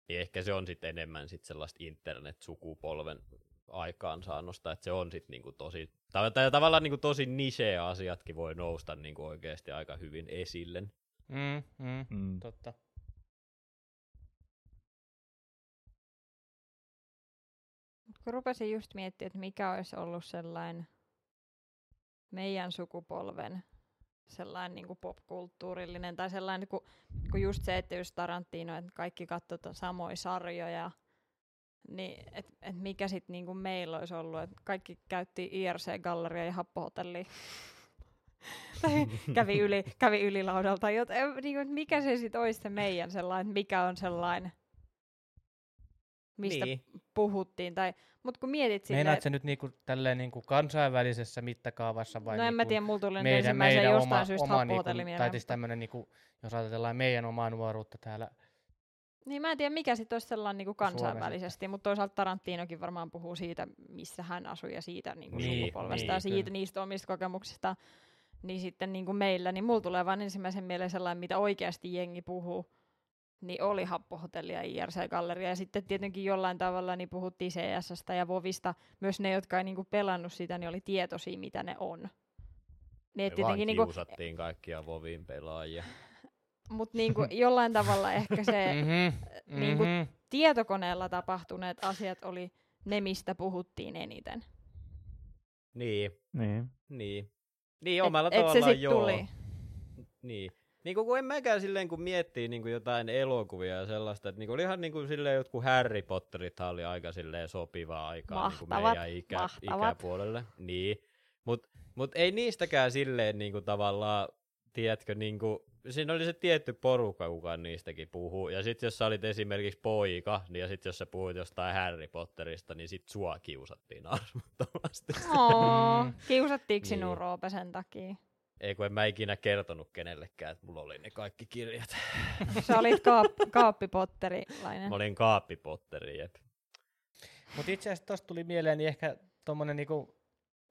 Niin ehkä se on sitten enemmän sit sellaista internet-sukupolven aikaansaannosta, että se on sitten niinku tosi, tai, tai tavallaan niinku tosi niche asiatkin voi nousta niinku oikeasti aika hyvin esille. Mm, mm, mm. Totta. Kun rupesin just miettimään, että mikä olisi ollut sellainen meidän sukupolven sellainen niin kuin popkulttuurillinen tai sellainen, kun, kun just se, että just Tarantino, että kaikki katsotaan samoja sarjoja, niin että et mikä sitten niinku meillä olisi ollut, että kaikki käytti IRC-galleria ja happohotellia. tai kävi yli, kävi yli laudalta, joten niin mikä se sitten olisi se meidän sellainen, mikä on sellainen, mistä niin. puhuttiin. Tai mutta kun mietit silleen... Meinaat se nyt niinku, tälleen niinku kansainvälisessä mittakaavassa vai No en mä niinku tiedä, mulla tuli meidän, meidän jostain oma, syystä oma niinku, Tai siis tämmönen, niinku, jos ajatellaan meidän omaa nuoruutta täällä niin mä en tiedä, mikä sitten olisi sellainen niin kansainvälisesti, mutta toisaalta Tarantinokin varmaan puhuu siitä, missä hän asui ja siitä niin kuin niin, sukupolvesta niin, ja siitä, niistä omista kokemuksista. Niin sitten niin kuin meillä, niin mulla tulee vain ensimmäisen mieleen sellainen, mitä oikeasti jengi puhuu niin oli Happohotelli ja IRC-galleria. Ja sitten tietenkin jollain tavalla niin puhuttiin CSstä ja Vovista. Myös ne, jotka ei niinku pelannut sitä, niin oli tietoisia, mitä ne on. Niin, Me vaan niinku, kiusattiin kaikkia Vovin pelaajia. Mutta niinku, jollain tavalla ehkä se mm-hmm, niinku, mm-hmm. tietokoneella tapahtuneet asiat oli ne, mistä puhuttiin eniten. Niin. Niin. Niin. Niin, omalla et, tavallaan et se joo. Tuli. Niin. Niin kun en mäkään silleen, kun miettii niin kuin jotain elokuvia ja sellaista, että niin kuin ihan niin kuin silleen jotkut Harry Potterit oli aika silleen sopivaa aikaa niin kuin meidän ikä, ikäpuolelle. Niin. Mutta mut ei niistäkään silleen niin kuin tavallaan, tiedätkö, niin kuin, siinä oli se tietty porukka, kuka niistäkin puhuu. Ja sitten jos sä olit esimerkiksi poika, niin ja sitten jos sä puhuit jostain Harry Potterista, niin sit sua kiusattiin armottomasti. Oo, kiusattiinko niin. sinun Roope sen takia? Ei kun en mä ikinä kertonut kenellekään, että mulla oli ne kaikki kirjat. Sä olit kaap- kaappipotterilainen. Mä olin kaappipotteri, jep. Mutta itse asiassa tosta tuli mieleen niin ehkä tommonen niinku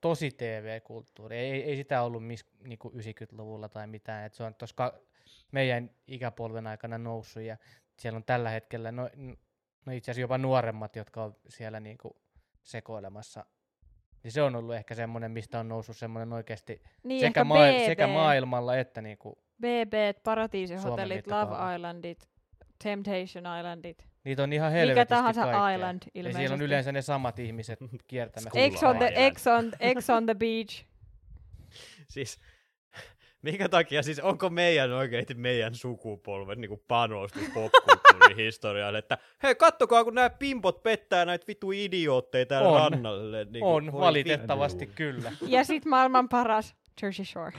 tosi TV-kulttuuri. Ei, ei sitä ollut mis, niinku 90-luvulla tai mitään. Et se on tuossa meidän ikäpolven aikana noussut ja siellä on tällä hetkellä no, no itse asiassa jopa nuoremmat, jotka on siellä niinku sekoilemassa Niin se on ollut ehkä semmoinen, mistä on noussut semmoinen oikeasti Niin, sekä, maa- BB, sekä maailmalla että niinku, BB, Paratiisihotellit. Love Islandit, Temptation Islandit. Niitä on ihan helvetisti Mikä tahansa kaikkea. island Ja ilmeisesti. siellä on yleensä ne samat ihmiset kiertämässä. Ex on, the. Ex, on, Ex on the beach. Siis, minkä takia, siis onko meidän oikeasti meidän sukupolvet niin panostus popkulttuurin historialle, että hei kattokaa kun nämä pimpot pettää näitä vitu idiootteja täällä On. rannalle. Niin on, valitettavasti vittu. kyllä. Ja sit maailman paras Jersey Shore.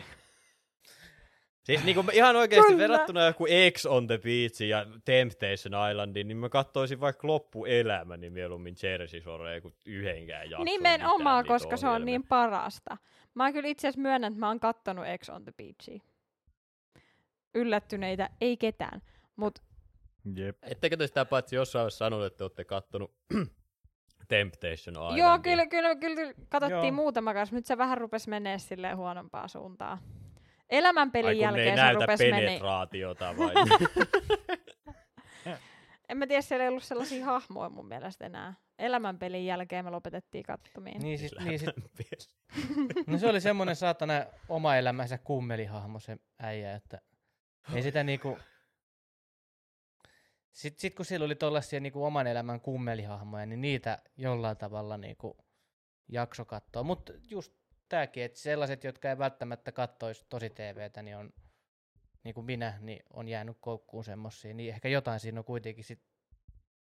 Siis niinku ihan oikeasti Kyllä. verrattuna joku X on the Beach ja Temptation Islandiin, niin mä katsoisin vaikka loppuelämäni mieluummin Jersey Shorea kuin yhdenkään jakson. Nimenomaan, koska se on niin parasta. Mä kyllä itse asiassa myönnän, että mä oon kattonut Ex on the Beachia. Yllättyneitä ei ketään. Mut Jep. Ettekö te sitä paitsi jossain vaiheessa sanonut, että olette kattonut Temptation Islandia? joo, kyllä, kyllä, kyllä katsottiin Joo. muutama kanssa. Nyt se vähän rupesi menee silleen huonompaan suuntaan. Elämänpelin Ai kun ne ei jälkeen se näytä rupesi menee. penetraatiota vai? En mä tiedä, siellä ei ollut sellaisia hahmoja mun mielestä enää. Elämänpelin jälkeen me lopetettiin kattomien. Niin, siis, niin sit, no se oli semmoinen saatana oma elämänsä kummelihahmo se äijä, että ei sitä niinku... Sitten sit kun sillä oli tollasia niinku oman elämän kummelihahmoja, niin niitä jollain tavalla niinku jakso katsoa. Mutta just tääkin, että sellaiset, jotka ei välttämättä kattoisi tosi TVtä, niin on niin kuin minä, niin on jäänyt koukkuun semmosia, niin ehkä jotain siinä on kuitenkin sit,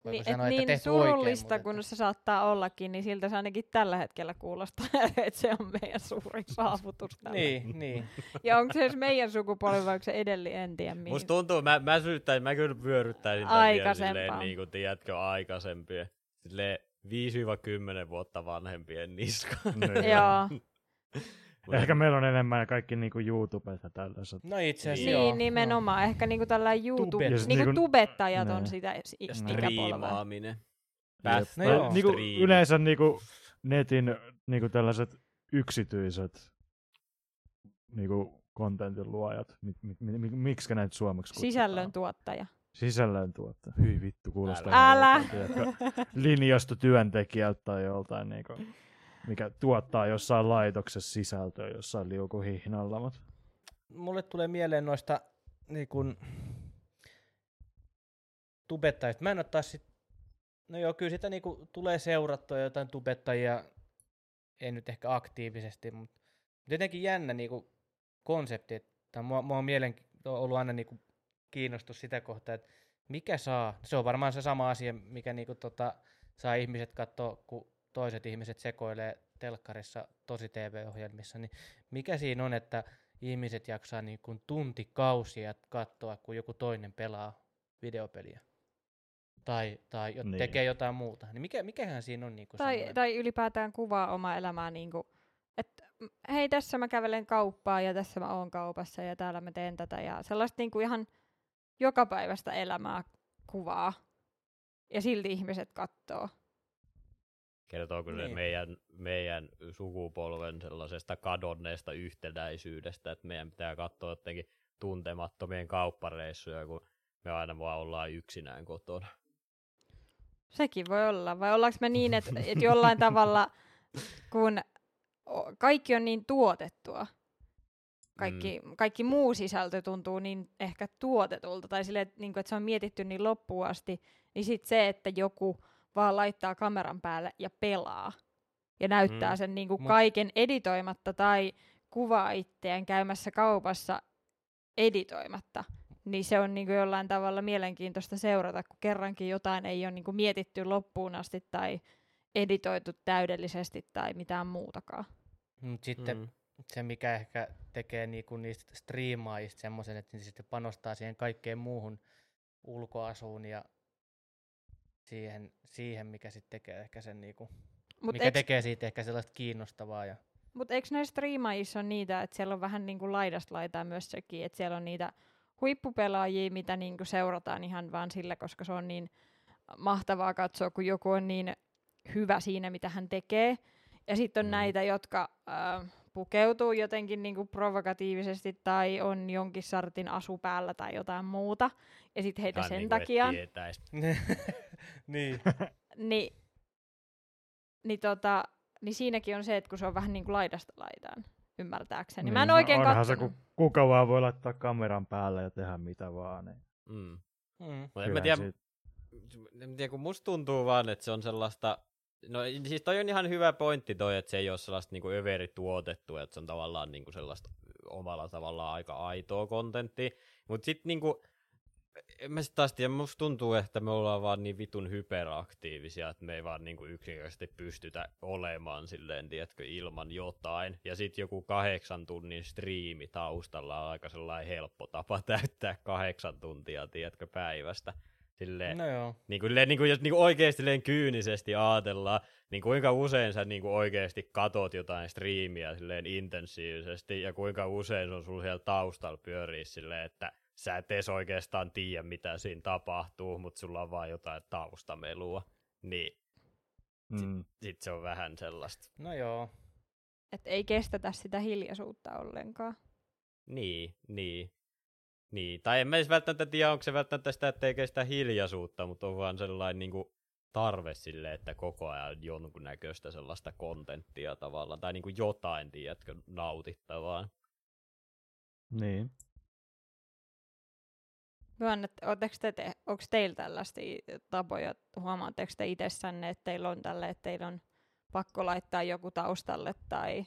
voiko Niin, et sanoa, että niin tehty surullista oikein, kun se saattaa ollakin, niin siltä se ainakin tällä hetkellä kuulostaa, että se on meidän suurin saavutus. tällä. niin, niin. Ja onko se edes meidän sukupolvi vai onko se edelli, en tiedä mihin. Musta tuntuu, mä, mä syyttäisin, mä kyllä vyöryttäisin tämän vielä Aikaisempaa. silleen, niin kuin, tiedätkö, aikaisempien. Silleen 5-10 vuotta vanhempien niskaan. Niin. Joo, Ehkä meillä on enemmän kaikki niinku YouTubesta tällaiset. No itse asiassa Niin, joo. nimenomaan. Ehkä niinku tällä YouTube, Tubet. Sit niinku niinku- tubettajat on niin. sitä i- Ja ikäpolvea. striimaaminen. Path No joo. niinku yleensä niinku netin niinku tällaiset yksityiset niinku contentin luojat. Mi, mi, mi, mi, miksi näitä suomeksi kutsutaan? Sisällön tuottaja. Sisällön tuotta. Hyi vittu, kuulostaa Älä. joltain, tiedätkö, linjastotyöntekijältä tai joltain, niinku, mikä tuottaa jossain laitoksessa sisältöä jossain liukuhihnalla. Mut. Mulle tulee mieleen noista niin kun, tubettajista. Mä en ole taas sit, no joo, kyllä sitä niinku tulee seurattua jotain tubettajia, ei nyt ehkä aktiivisesti, mutta jotenkin jännä niinku konsepti, että mua, mua on mielen, ollut aina niinku kiinnostus sitä kohtaa, että mikä saa, se on varmaan se sama asia, mikä niinku tota, saa ihmiset katsoa, kun toiset ihmiset sekoilee telkkarissa tosi TV-ohjelmissa, niin mikä siinä on, että ihmiset jaksaa niin kuin tuntikausia katsoa, kun joku toinen pelaa videopeliä. Tai, tai jo, Niin. tekee jotain muuta. Niin mikä, mikähän siinä on niin kuin Tai, tai ylipäätään kuvaa omaa elämää niin kuin, että hei tässä mä kävelen kauppaa ja tässä mä oon kaupassa ja täällä mä teen tätä ja sellaista niin kuin ihan jokapäiväistä elämää kuvaa. Ja silti ihmiset kattoo. Kertooko se Niin. meidän, meidän sukupolven sellaisesta kadonneesta yhtenäisyydestä, että meidän pitää katsoa jotenkin tuntemattomien kauppareissuja, kun me aina vaan ollaan yksinään kotona. Sekin voi olla. Vai ollaanko me niin, että, että jollain tavalla, kun kaikki on niin tuotettua, kaikki, mm. kaikki muu sisältö tuntuu niin ehkä tuotetulta, tai sille, että, niin kuin, että se on mietitty niin loppuun asti, niin sitten se, että joku vaan laittaa kameran päälle ja pelaa, ja näyttää Mm. sen niin kuin Mut- kaiken editoimatta, tai kuvaa itseään käymässä kaupassa editoimatta, niin se on niin kuin jollain tavalla mielenkiintoista seurata, kun kerrankin jotain ei ole niin kuin mietitty loppuun asti tai editoitu täydellisesti tai mitään muutakaan. Mutta sitten mm. se, mikä ehkä tekee niinku niistä striimaajista semmoisen, että ne sitten panostaa siihen kaikkeen muuhun ulkoasuun ja siihen, siihen mikä sitten tekee ehkä sen niinku, Mut mikä eiks, tekee siitä ehkä sellaista kiinnostavaa. Ja, mut eikö näissä striimaajissa ole niitä, että siellä on vähän niin kuin laidasta laitaa myös sekin, että siellä on niitä huippupelaajia, mitä niin kuin seurataan ihan vaan sillä, koska se on niin mahtavaa katsoa, kun joku on niin hyvä siinä, mitä hän tekee. Ja sitten on Mm. näitä, jotka äh, pukeutuu jotenkin niin kuin provokatiivisesti tai on jonkin sartin asu päällä tai jotain muuta. Ja sitten heitä Ihan sen niinku takia, niin. niin, niin tota, niin siinäkin on se, että kun se on vähän niin kuin laidasta laitaan, ymmärtääkseni. Niin, Mä en no oikein onhan se, kun kuka vaan voi laittaa kameran päälle ja tehdä mitä vaan. Niin. Mm. Mm. En mä tiedä, siitä- en tiedä, kun musta tuntuu vaan, että se on sellaista, no siis toi on ihan hyvä pointti toi, että se ei ole sellaista niinku överituotettu, että se on tavallaan niinku sellaista omalla tavallaan aika aitoa kontenttia, mutta sitten niinku, mä sit taas tiedä, musta tuntuu, että me ollaan vaan niin vitun hyperaktiivisia, että me ei vaan niinku yksinkertaisesti pystytä olemaan silleen, tiedätkö, ilman jotain. Ja sitten joku kahdeksan tunnin striimi taustalla on aika sellainen helppo tapa täyttää kahdeksan tuntia, tiedätkö, päivästä. Silleen, No joo. niin kuin, niin kuin, jos niin kuin oikeasti silleen kyynisesti ajatellaan, niin kuinka usein sä niin kuin oikeasti katot jotain striimiä silleen intensiivisesti, ja kuinka usein on sulla siellä taustalla pyörii silleen, että sä et edes oikeastaan tiedä, mitä siinä tapahtuu, mutta sulla on vaan jotain taustamelua. Niin Mm. sit se on vähän sellaista. No joo. Että ei kestetä sitä hiljaisuutta ollenkaan. Niin, niin. Niin, tai en mä edes välttämättä tiedä, onko se välttämättä sitä, että ei kestä hiljaisuutta, mutta on vaan sellainen niin kuin, tarve sille, että koko ajan jonkunnäköistä sellaista kontenttia tavallaan, tai niin kuin jotain, tiedätkö, nautittavaa. Niin. Myönnä, että ootteko te, te, onko teillä tällaisia tapoja, huomaatteko te itsessänne, että teillä on tälle, että teillä on pakko laittaa joku taustalle tai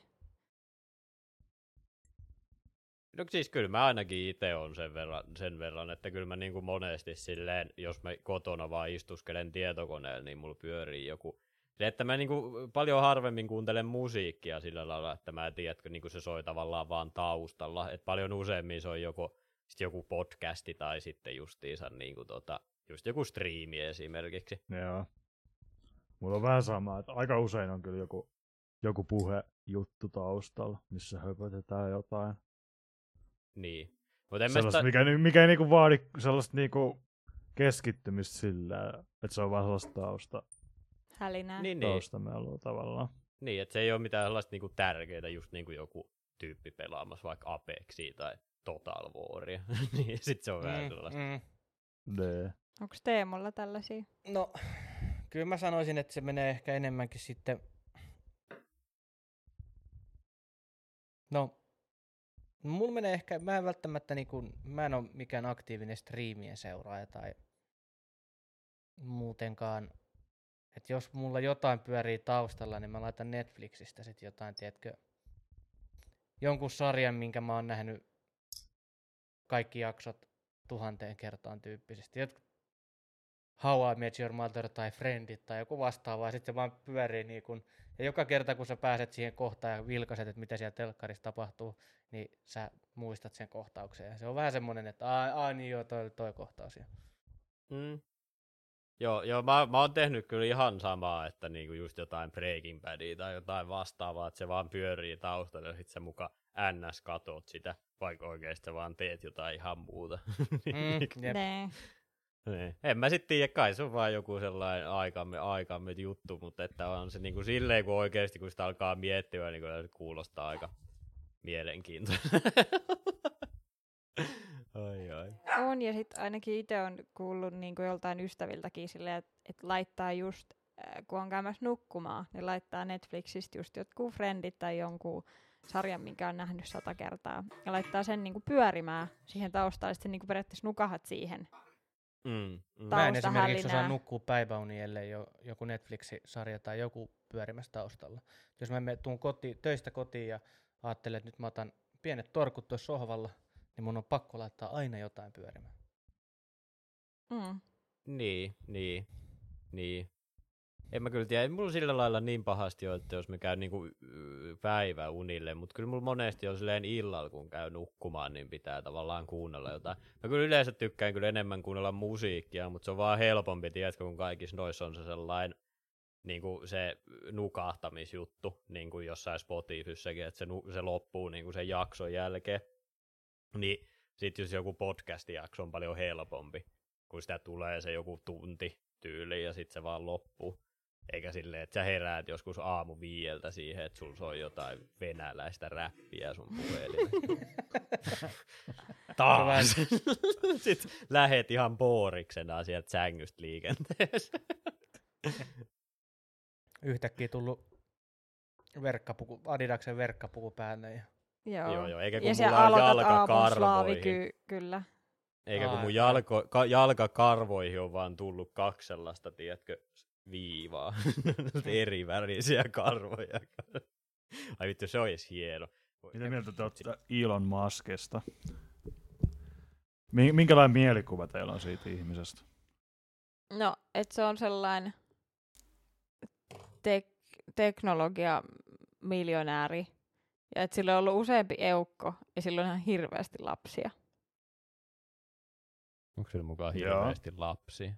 No siis kyllä mä ainakin itse on sen verran, sen verran, että kyllä mä niin kuin monesti silleen, jos mä kotona vaan istuskelen tietokoneella, niin mulla pyörii joku se, että mä niinku paljon harvemmin kuuntelen musiikkia sillä lailla, että mä tiedätkö, niinku se soi tavallaan vaan taustalla. Et paljon useammin se on joko, sit joku podcasti tai sitten justiinsa niinku tota, just joku striimi esimerkiksi. Joo. Mulla on vähän sama, että aika usein on kyllä joku, joku puhejuttu taustalla, missä höpötetään jotain. Niin. Mutta en mä Sellaista, sitä, mikä, ni- mikä ei niinku vaadi sellaista niinku keskittymistä sillä, että se on vaan sellaista tausta, hälinää? niin, niin, taustamelua tavallaan. niin, että se ei ole mitään sellaista niinku tärkeää, just niin kuin joku tyyppi pelaamassa vaikka Apexia tai Total Waria. niin sit se on vähän sellaista. mm. D. Onko Teemulla tällaisia? No, kyllä mä sanoisin, että se menee ehkä enemmänkin sitten... No, mulla menee ehkä, mä en välttämättä niinku, mä en ole mikään aktiivinen striimien seuraaja tai muutenkaan. Että jos mulla jotain pyörii taustalla, niin mä laitan Netflixistä sitten jotain, tiedätkö, jonkun sarjan, minkä mä oon nähnyt kaikki jaksot tuhanteen kertaan tyyppisesti. Jotkut How I Met Your Mother tai Friendit tai joku vastaava, ja sitten se vaan pyörii niin kun, ja joka kerta kun sä pääset siihen kohtaan ja vilkaiset, että mitä siellä telkkarissa tapahtuu, niin sä muistat sen kohtauksen. Ja se on vähän semmoinen, että aa, aa niin joo, toi, toi kohtaus. Mm. Joo, joo mä, mä oon tehnyt kyllä ihan samaa, että niinku just jotain Breaking Badia tai jotain vastaavaa, että se vaan pyörii taustalla ja sit sä muka ns katot sitä, vaikka oikeesti vaan teet jotain ihan muuta. Mm, jep. Niin. En mä sitten tiedä, kai se on vaan joku sellainen aikamme, aikamme juttu, mutta että on se niinku silleen, kun oikeasti kun sitä alkaa miettiä, niin kyllä se kuulostaa aika mielenkiintoista. ai ai. On, ja sitten ainakin itse on kuullut niin kuin joltain ystäviltäkin silleen, että et laittaa just, äh, kun on käymässä nukkumaan, niin laittaa Netflixistä just jotkut friendit tai jonkun sarjan, minkä on nähnyt sata kertaa, ja laittaa sen niin kuin pyörimään siihen taustalle, sitten niin kuin periaatteessa nukahat siihen. Mm, mm. Mä en esimerkiksi osaa nukkua päiväuni, ellei jo, joku Netflix-sarja tai joku pyörimässä taustalla. Jos mä menen, tuun koti, töistä kotiin ja ajattelen, että nyt mä otan pienet torkut tuossa sohvalla, niin mun on pakko laittaa aina jotain pyörimään. Mm. Niin, niin, niin. En mä kyllä tiedä, ei mulla sillä lailla niin pahasti ole, että jos mä käyn niinku y- päiväunille, mutta kyllä mulla monesti on silleen illalla, kun käy nukkumaan, niin pitää tavallaan kuunnella jotain. Mä kyllä yleensä tykkään kyllä enemmän kuunnella musiikkia, mutta se on vaan helpompi, tiedätkö, kun kaikissa noissa on se sellainen niin kuin se nukahtamisjuttu, niin kuin jossain Spotifyssakin, että se, nu- se loppuu niin kuin sen jakson jälkeen. Niin sitten jos joku podcast-jakso on paljon helpompi, kun sitä tulee se joku tunti tyyli ja sitten se vaan loppuu. Eikä silleen, että sä heräät joskus aamu viieltä siihen, että sulla soi jotain venäläistä räppiä sun puhelimessa. Taas! sitten lähet ihan booriksena sieltä sängystä liikenteessä. Yhtäkkiä tullut verkkapuku, Adidaksen verkkapuku päälle. Ja... Joo. Joo, joo, eikä kun ja mulla on aamun jalkakarvoihin. slaaviky, kyllä. Eikä kun Aa, mun ai. jalko, ka, jalkakarvoihin on vaan tullut kaksi sellaista, tiedätkö, viivaa. Eri värisiä karvoja. Ai vittu, se olisi hieno. Mitä mieltä te olette Elon Muskista? Mi- Minkälainen mielikuva teillä on siitä ihmisestä? No, että se on sellainen tek- teknologia miljonääri. Ja että sillä on ollut useampi eukko ja sillä on ihan hirveästi lapsia. Onko sillä mukaan Joo. hirveästi lapsia?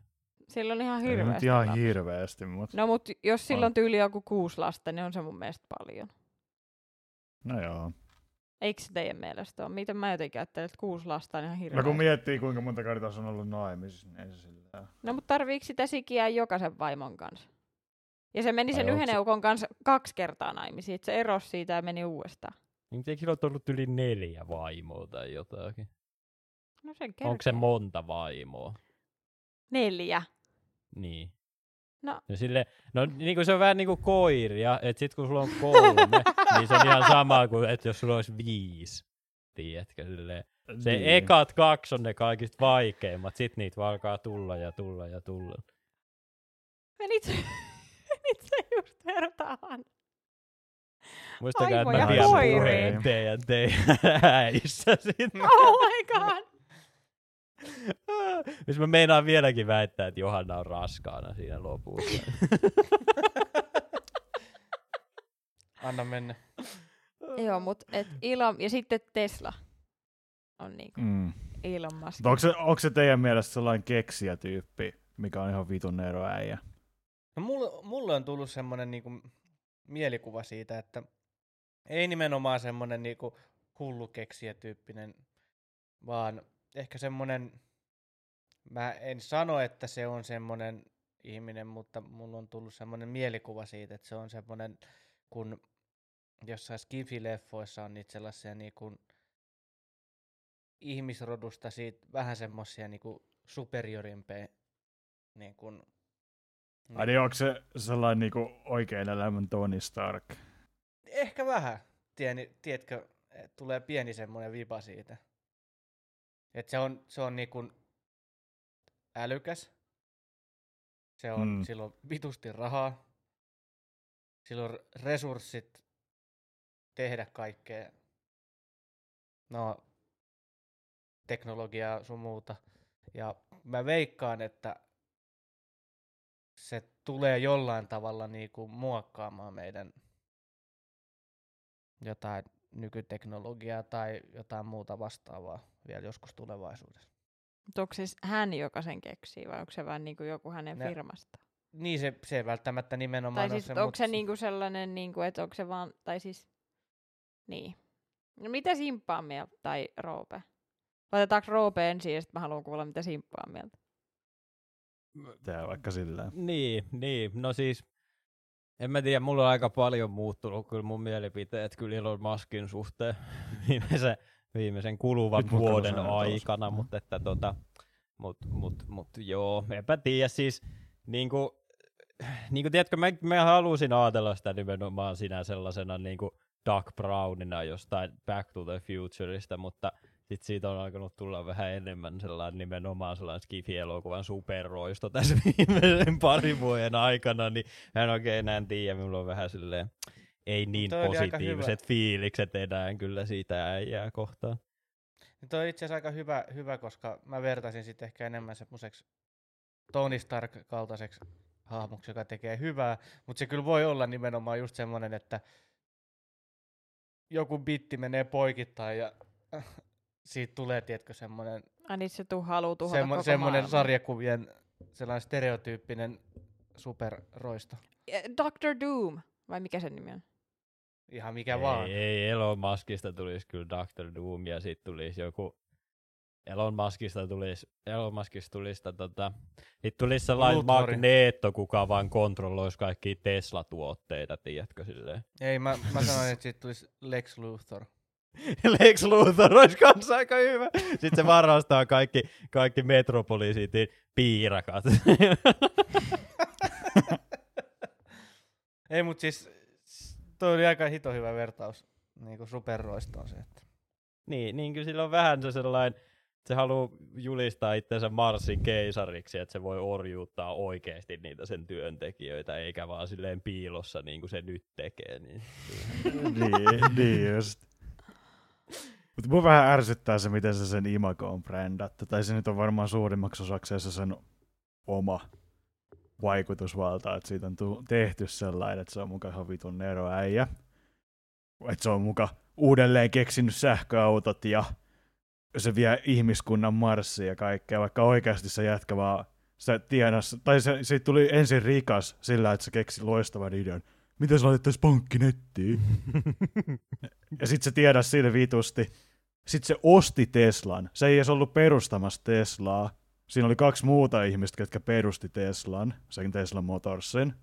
Sillä on ihan nyt hirveästi ihan hirveästi, mutta No mut jos sillä On. on tyyli joku kuusi lasta, niin on se mun mielestä paljon. no joo. Eikö se teidän mielestä ole? Miten mä jotenkin ajattelen, että kuusi lasta on ihan No hirveästi. kun miettii, kuinka monta kertaa se on ollut naimisissa, niin ei se sillä No mutta tarviiko sitä sikiä jokaisen vaimon kanssa? Ja se meni sen Ai yhden se- eukon kanssa kaksi kertaa naimisiin, että se erosi siitä ja meni uudestaan. Niin Eikö sillä ole ollut yli neljä vaimoa tai jotakin? No sen Onko se monta vaimoa? Neljä. Niin. No. No, sille, no niin kuin se on vähän niin kuin koiria, että sit kun sulla on kolme, niin se on ihan sama kuin, että jos sulla olisi viisi. Tiedätkö, silleen. Se Niin. ekat kaksi on ne kaikista vaikeimmat, sit niitä vaan alkaa tulla ja tulla ja tulla. Menit, menit se just vertaan. Muistakaa, että mä koiriin. puheen teidän, teidän äissä sinne. Oh my god. Missä mä meinaan vieläkin väittää, että Johanna on raskaana siinä lopussa. Anna mennä. Joo, mut et Elon, ja sitten Tesla on niinku Mm. Elon Musk. Onko se, onko se teidän mielestä sellainen keksijätyyppi, mikä on ihan vitun ero äijä? No mulle, mulle on tullut semmoinen niinku mielikuva siitä, että ei nimenomaan semmoinen niinku hullu keksijätyyppinen, vaan ehkä semmoinen, mä en sano, että se on semmoinen ihminen, mutta mulla on tullut semmoinen mielikuva siitä, että se on semmoinen, kun jossain Skifi-leffoissa on niitä sellaisia niinku ihmisrodusta siitä vähän semmoisia niinku superiorimpia niinku, Ai niin onko se sellainen niinku oikein elämän Tony Stark? Ehkä vähän, tieni, tiedätkö, tulee pieni semmoinen vipa siitä. Et se on, se on niinku älykäs, se on, Mm. sillä on vitusti rahaa, sillä on resurssit tehdä kaikkea, no, teknologiaa sun muuta. Ja mä veikkaan, että se tulee jollain tavalla niinku muokkaamaan meidän jotain nykyteknologiaa tai jotain muuta vastaavaa vielä joskus tulevaisuudessa. Mut onko siis hän, joka sen keksii, vai onko se vaan niinku joku hänen Ne- firmasta? Niin se, se ei välttämättä nimenomaan Tai ole siis se, onko mut se niinku sellainen, niinku, että onko se vaan, tai siis, niin. No mitä Simppa on mieltä, tai Roope? Otetaanko Roope ensin, ja sitten mä haluan kuulla, mitä Simppa on mieltä. Tää vaikka sillä. Niin, niin. No siis, en mä tiedä, mulla on aika paljon muuttunut kyllä mun mielipiteet kyllä Elon Muskin suhteen viimeisen, viimeisen kuluvan Nyt vuoden aikana, taas. mutta että tota, mut, mut, mut joo, enpä tiedä. Siis, niinku, niinku tiedätkö, mä, mä halusin ajatella sitä nimenomaan sinä sellaisena niinku Doc Brownina jostain Back to the Futureista, mutta sitten siitä on alkanut tulla vähän enemmän sellainen nimenomaan sellainen skifi-elokuvan superroisto tässä viimeisen parin vuoden aikana, niin mä en oikein enää tiedä, minulla on vähän silleen, ei niin toi oli aika positiiviset fiilikset enää kyllä siitä äijää kohtaan. Niin toi on itse asiassa aika hyvä, hyvä, koska mä vertaisin sitten ehkä enemmän semmoiseksi Tony Stark-kaltaiseksi hahmoksi, joka tekee hyvää, mutta se kyllä voi olla nimenomaan just semmoinen, että joku bitti menee poikittain ja siitä tulee, tiedätkö, semmoinen, Ai niin se tuu, haluu tuhota semmo, koko semmoinen sarjakuvien sellainen stereotyyppinen superroisto. Eh, Doctor Doom, vai mikä sen nimi on? Ihan mikä ei, vaan. Ei, Elon Muskista tulisi kyllä Dr. Doom ja sitten tulisi joku Elon Muskista tulisi, Elon Muskista tulisi, tota, sit tulisi sellainen Luthori. magneetto, kuka vaan kontrolloisi kaikkia Tesla-tuotteita, tiedätkö silleen. Ei, mä, mä sanoin, että siitä tulisi Lex Luthor. Lex Luthor olisi kanssa aika hyvä. Sitten se varastaa kaikki, kaikki Metropolisitin piirakat. Ei, mutta siis toi oli aika hito hyvä vertaus niin kuin superroistoon se. Että. Niin, niin kyllä sillä on vähän se sellainen, se haluaa julistaa itsensä Marsin keisariksi, että se voi orjuuttaa oikeasti niitä sen työntekijöitä, eikä vaan silleen piilossa niin kuin se nyt tekee. Niin, niin, niin just. Mutta mua vähän ärsyttää se, miten se sen imago on brändätty. Tai se nyt on varmaan suurimmaksi osaksi se sen oma vaikutusvalta, että siitä on tu- tehty sellainen, että se on mukaan ihan vitun neroäijä. Että se on muka uudelleen keksinyt sähköautot ja se vie ihmiskunnan marssia ja kaikkea, vaikka oikeasti se jätkä vaan se tienas, tai se, se tuli ensin rikas sillä, että se keksi loistavan idean. Miten se laitettaisiin pankki nettiin? ja sitten se tiedä sille vitusti. Sitten se osti Teslan. Se ei edes ollut perustamassa Teslaa. Siinä oli kaksi muuta ihmistä, jotka perusti Teslan, sen Tesla Motorsin.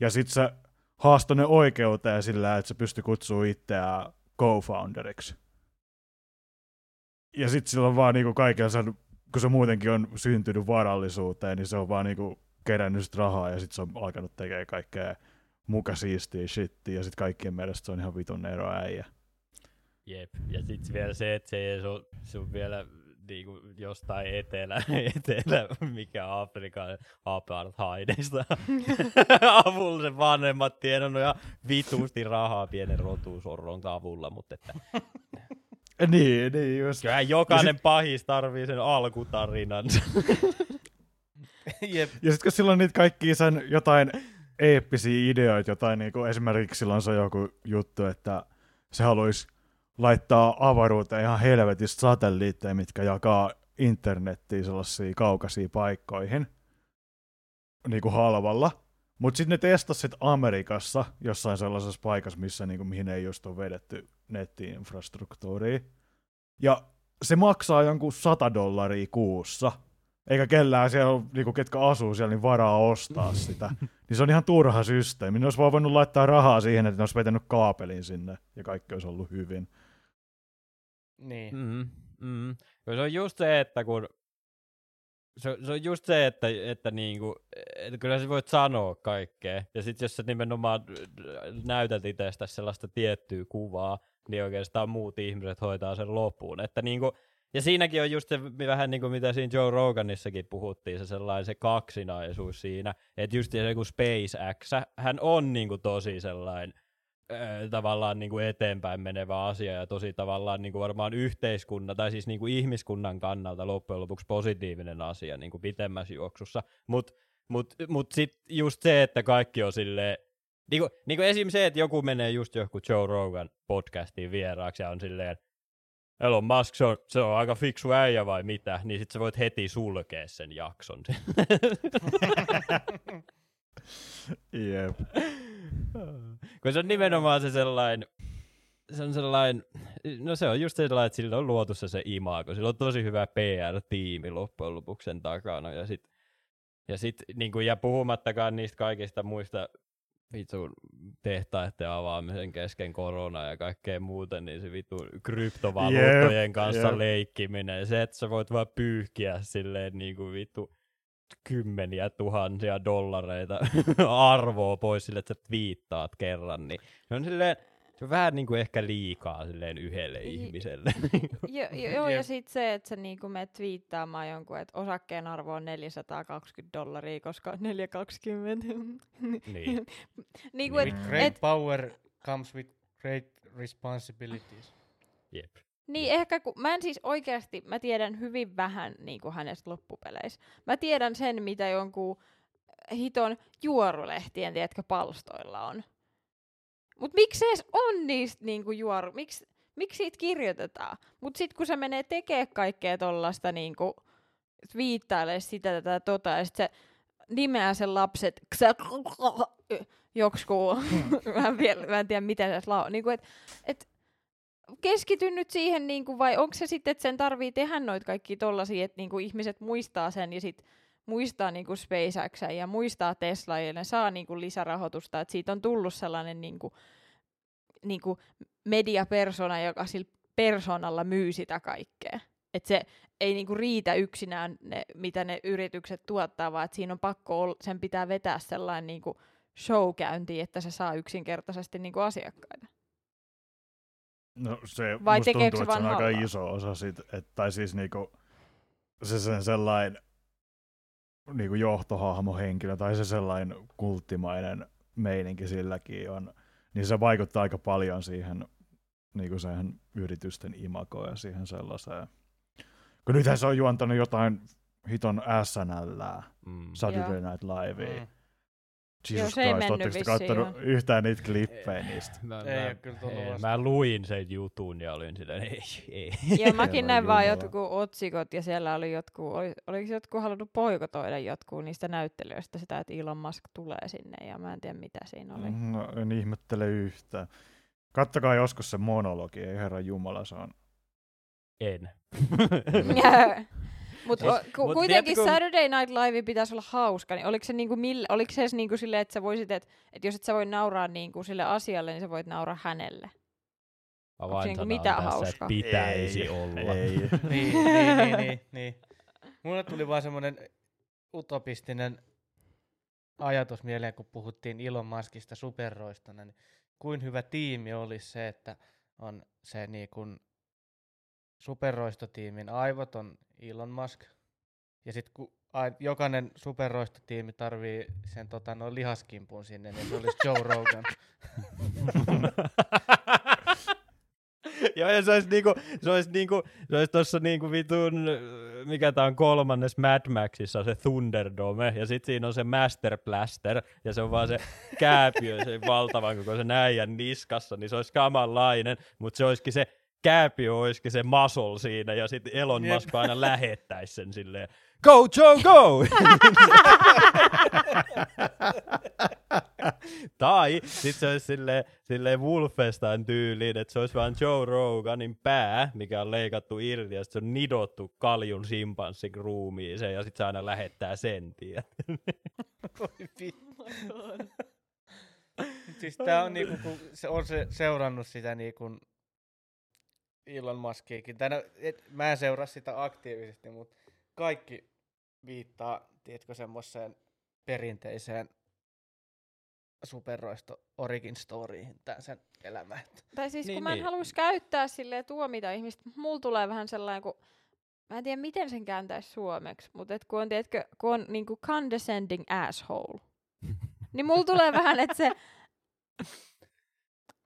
Ja sitten se haastoi ne oikeuteen sillä, että se pystyi kutsua itseään co-founderiksi. Ja sitten on vaan niinku kaiken kun se muutenkin on syntynyt varallisuuteen, niin se on vaan niinku kerännyt sit rahaa ja sitten se on alkanut tekemään kaikkea muka siistiä shittiä ja sitten kaikkien mielestä se on ihan vitun ero äijä. Jep, ja sitten vielä se, että se, ei, on, se on vielä niinku jostain etelä, etelä mikä Afrikan apartheideista avulla se vanhemmat tiedonnut ja vitusti rahaa pienen rotuusorron avulla, mutta että niin, niin just. Kyllähän jokainen sit... pahis tarvii sen alkutarinansa. Jep. Ja sitten kun sillä on niitä kaikkia sen jotain eeppisiä ideoita, jotain niin kuin esimerkiksi silloin se on joku juttu, että se haluaisi laittaa avaruuteen ihan helvetistä satelliitteja, mitkä jakaa internettiin sellaisiin kaukaisiin paikkoihin niin kuin halvalla. Mutta sitten ne testasivat Amerikassa jossain sellaisessa paikassa, missä, niin kuin, mihin ei just ole vedetty netti-infrastruktuuria. Ja se maksaa jonkun 100 dollaria kuussa, eikä kellään siellä, niinku, ketkä asuu siellä, niin varaa ostaa sitä. niin se on ihan turha systeemi. Ne olisi vaan voinut laittaa rahaa siihen, että ne olisi vetänyt kaapelin sinne, ja kaikki olisi ollut hyvin. Niin. Mm, mm. Se on just se, että kun se, se on just se, että, että, niinku, että kyllä sä voit sanoa kaikkea. Ja sitten jos sä nimenomaan näytät itsestä sellaista tiettyä kuvaa, niin oikeastaan muut ihmiset hoitaa sen loppuun. Että niinku, ja siinäkin on just se vähän niin kuin mitä siinä Joe Roganissakin puhuttiin, se sellainen se kaksinaisuus siinä, että just se kun SpaceX, hän on niin kuin tosi sellainen tavallaan niin kuin eteenpäin menevä asia ja tosi tavallaan niin kuin varmaan yhteiskunnan tai siis niin kuin ihmiskunnan kannalta loppujen lopuksi positiivinen asia niin kuin pitemmässä juoksussa, mutta mut, mut sitten just se, että kaikki on silleen, niin kuin, niin kuin esim. se, että joku menee just joku Joe Rogan podcastiin vieraaksi ja on silleen, Elon Musk, se on, se on aika fiksu äijä vai mitä, niin sit sä voit heti sulkea sen jakson. Jep. Kun se on nimenomaan se sellainen, se on sellainen, no se on just sellainen, että sillä on luotu se, se imago. Sillä on tosi hyvä PR-tiimi loppujen lopuksi sen takana. Ja sit, ja, sit, niin kuin, ja puhumattakaan niistä kaikista muista vitun tehtaiden avaamisen kesken korona ja kaikkea muuta, niin se vitun kryptovaluuttojen yep, kanssa yep. leikkiminen. Se, että sä voit vaan pyyhkiä silleen niin kuin vittu kymmeniä tuhansia dollareita arvoa pois sille, että sä viittaat kerran, niin se on silleen, se on vähän niin kuin ehkä liikaa silleen yhdelle I, ihmiselle. Joo, jo, jo, ja sitten se, että sä niin kuin menet twiittaamaan jonkun, että osakkeen arvo on 420 dollaria, koska 420. niin. niin kuin, with great et, power comes with great responsibilities. Jep. Niin ehkä, kun, mä en siis oikeasti, mä tiedän hyvin vähän niin kuin hänestä loppupeleissä. Mä tiedän sen, mitä jonkun hiton juorulehtien, tiedätkö, palstoilla on. Mut miksi se edes on niistä niinku juoru? Miksi, miksi siitä kirjoitetaan? Mut sit kun se menee tekee kaikkea tollasta niinku, viittailee sitä tätä tota, ja sit se nimeää sen lapset joksku, mä, en vielä, mä en tiedä miten se lau. Niinku, et, et, keskity nyt siihen, niinku, vai onko se sitten, että sen tarvii tehdä noit kaikki tollasia, että niinku, ihmiset muistaa sen ja sit muistaa niinku SpaceX ja muistaa Tesla ja ne saa niinku lisärahoitusta, että siitä on tullut sellainen niinku, niinku mediapersona, joka sillä persoonalla myy sitä kaikkea. Että se ei niinku riitä yksinään, ne, mitä ne yritykset tuottaa, vaan siinä on pakko olla, sen pitää vetää sellainen niinku show-käyntiin, että se saa yksinkertaisesti niinku asiakkaita. No se Vai musta tuntuu, se että se on aika hallaa? iso osa siitä, että, tai siis niinku, se sen sellainen niinku johtohahmohenkilö tai se sellainen kulttimainen meininki silläkin on, niin se vaikuttaa aika paljon siihen niinku siihen yritysten imagoon ja siihen sellaiseen. Kun nythän se on juontanut jotain hiton SNL, Mm. Saturday Night Livea. Mm. Jesus Joo, se ei Christ, mennyt ootteko te kattonut yhtään niitä klippejä niistä? Mä, Ei mä, kyllä tullut ei, mä luin sen jutun ja olin silleen, ei, ei. Ja mäkin näin vaan jotkut otsikot ja siellä oli jotkut, oli, oliko jotkut halunnut poikotoida jotkut niistä näyttelijöistä sitä, että Elon Musk tulee sinne ja mä en tiedä mitä siinä oli. No, en ihmettele yhtään. Kattokaa joskus se monologi, ei herran Jumala, se on. En. Mutta Mut- ku, mut kuitenkin tiedätkö- Saturday Night Live pitäisi olla hauska, niin oliko se, niinku mille, oliko se edes niinku silleen, että sä voisit, että et jos et sä voi nauraa niinku sille asialle, niin sä voit nauraa hänelle. Onko se niinku mitään tässä, hauskaa? että pitäisi ei, olla. Ei. niin, niin, niin, niin, niin. Mulle tuli vaan semmoinen utopistinen ajatus mieleen, kun puhuttiin Elon Muskista superroistona, niin kuin hyvä tiimi olisi se, että on se niin kuin superroistotiimin aivot on Elon Musk, ja sitten kun ai- jokainen superroistotiimi tarvii sen tota, no, lihaskimpun sinne, niin se olisi Joe Rogan. Joo, ja se olisi niinku, se olisi niinku, se olisi tossa niinku vitun, mikä tää on kolmannes Mad Maxissa, se Thunderdome, ja sit siinä on se Master Blaster, ja se on vaan se kääpiö, se valtavan koko se äijän niskassa, niin se olisi samanlainen, mutta se olisikin se, kääpiö olisikin se muscle siinä, ja sitten Elon Jep. Musk aina lähettäisi sen silleen, go Joe, go! tai sitten se olisi silleen, silleen Wolfenstein tyyliin, että se olisi vaan Joe Roganin pää, mikä on leikattu irti, ja sit se on nidottu kaljun simpanssin ruumiiseen, ja sitten se aina lähettää sen. Voi vittu. siis tää on niinku, kun se on se seurannut sitä niinku Elon Muskiakin. Tänä, et, mä en seuraa sitä aktiivisesti, mutta kaikki viittaa, tiedätkö, semmoiseen perinteiseen superroisto origin storyihin tän sen elämä. että- Tai siis Niin, kun mä en niin. haluaisi käyttää silleen tuomita ihmistä, mut mulla tulee vähän sellainen, kun mä en tiedä miten sen kääntäisi suomeksi, mutta et kun on, tiedätkö, kun on niinku condescending asshole, niin mulla tulee vähän, että se,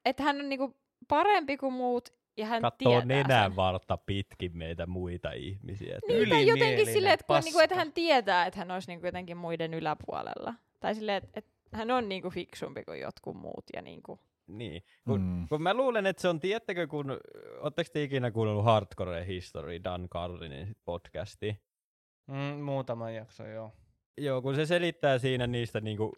että hän on niinku parempi kuin muut ja hän Katsoo tietää nenän sen. varta pitkin meitä muita ihmisiä. Niin, tai jotenkin silleen, että, kun, on niinku, että hän tietää, että hän olisi niinku jotenkin muiden yläpuolella. Tai silleen, että, että hän on niinku fiksumpi kuin jotkut muut. Ja niinku. Niin. Kun, Mm. kun mä luulen, että se on, tiettäkö, kun, ootteko te ikinä kuunnellut Hardcore History, Dan Carlinin podcasti? Mm, muutama jakso, joo. Joo, kun se selittää siinä niistä niinku,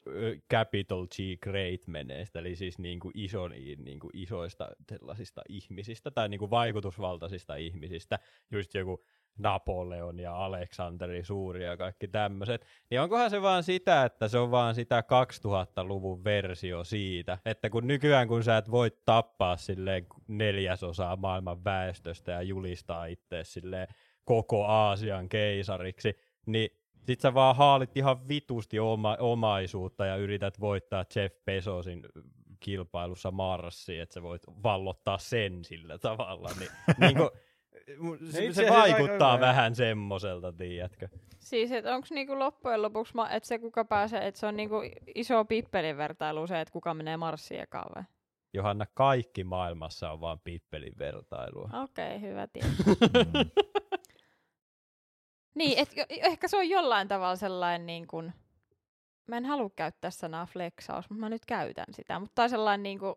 capital G great meneistä, eli siis niinku ison, niinku isoista sellaisista ihmisistä tai niinku vaikutusvaltaisista ihmisistä, just joku Napoleon ja Aleksanteri Suuri ja kaikki tämmöiset, niin onkohan se vaan sitä, että se on vaan sitä 2000-luvun versio siitä, että kun nykyään kun sä et voi tappaa silleen neljäsosaa maailman väestöstä ja julistaa itse silleen koko Aasian keisariksi, niin sit sä vaan haalit ihan vitusti oma, omaisuutta ja yrität voittaa Jeff Bezosin kilpailussa Marsiin, että sä voit vallottaa sen sillä tavalla. Niin, niin kun, se, se vaikuttaa vähän semmoiselta, tiedätkö? Siis, että onko niinku loppujen lopuksi, ma- että se kuka pääsee, että se on niinku iso pippelin vertailu se, että kuka menee Marsiin ekaan vai? Johanna, kaikki maailmassa on vaan pippelin vertailua. Okei, okay, hyvä tietää. Niin, et, ehkä se on jollain tavalla sellainen niin kuin, mä en halua käyttää sanaa flexaus, mutta mä nyt käytän sitä, mutta sellainen niin kuin,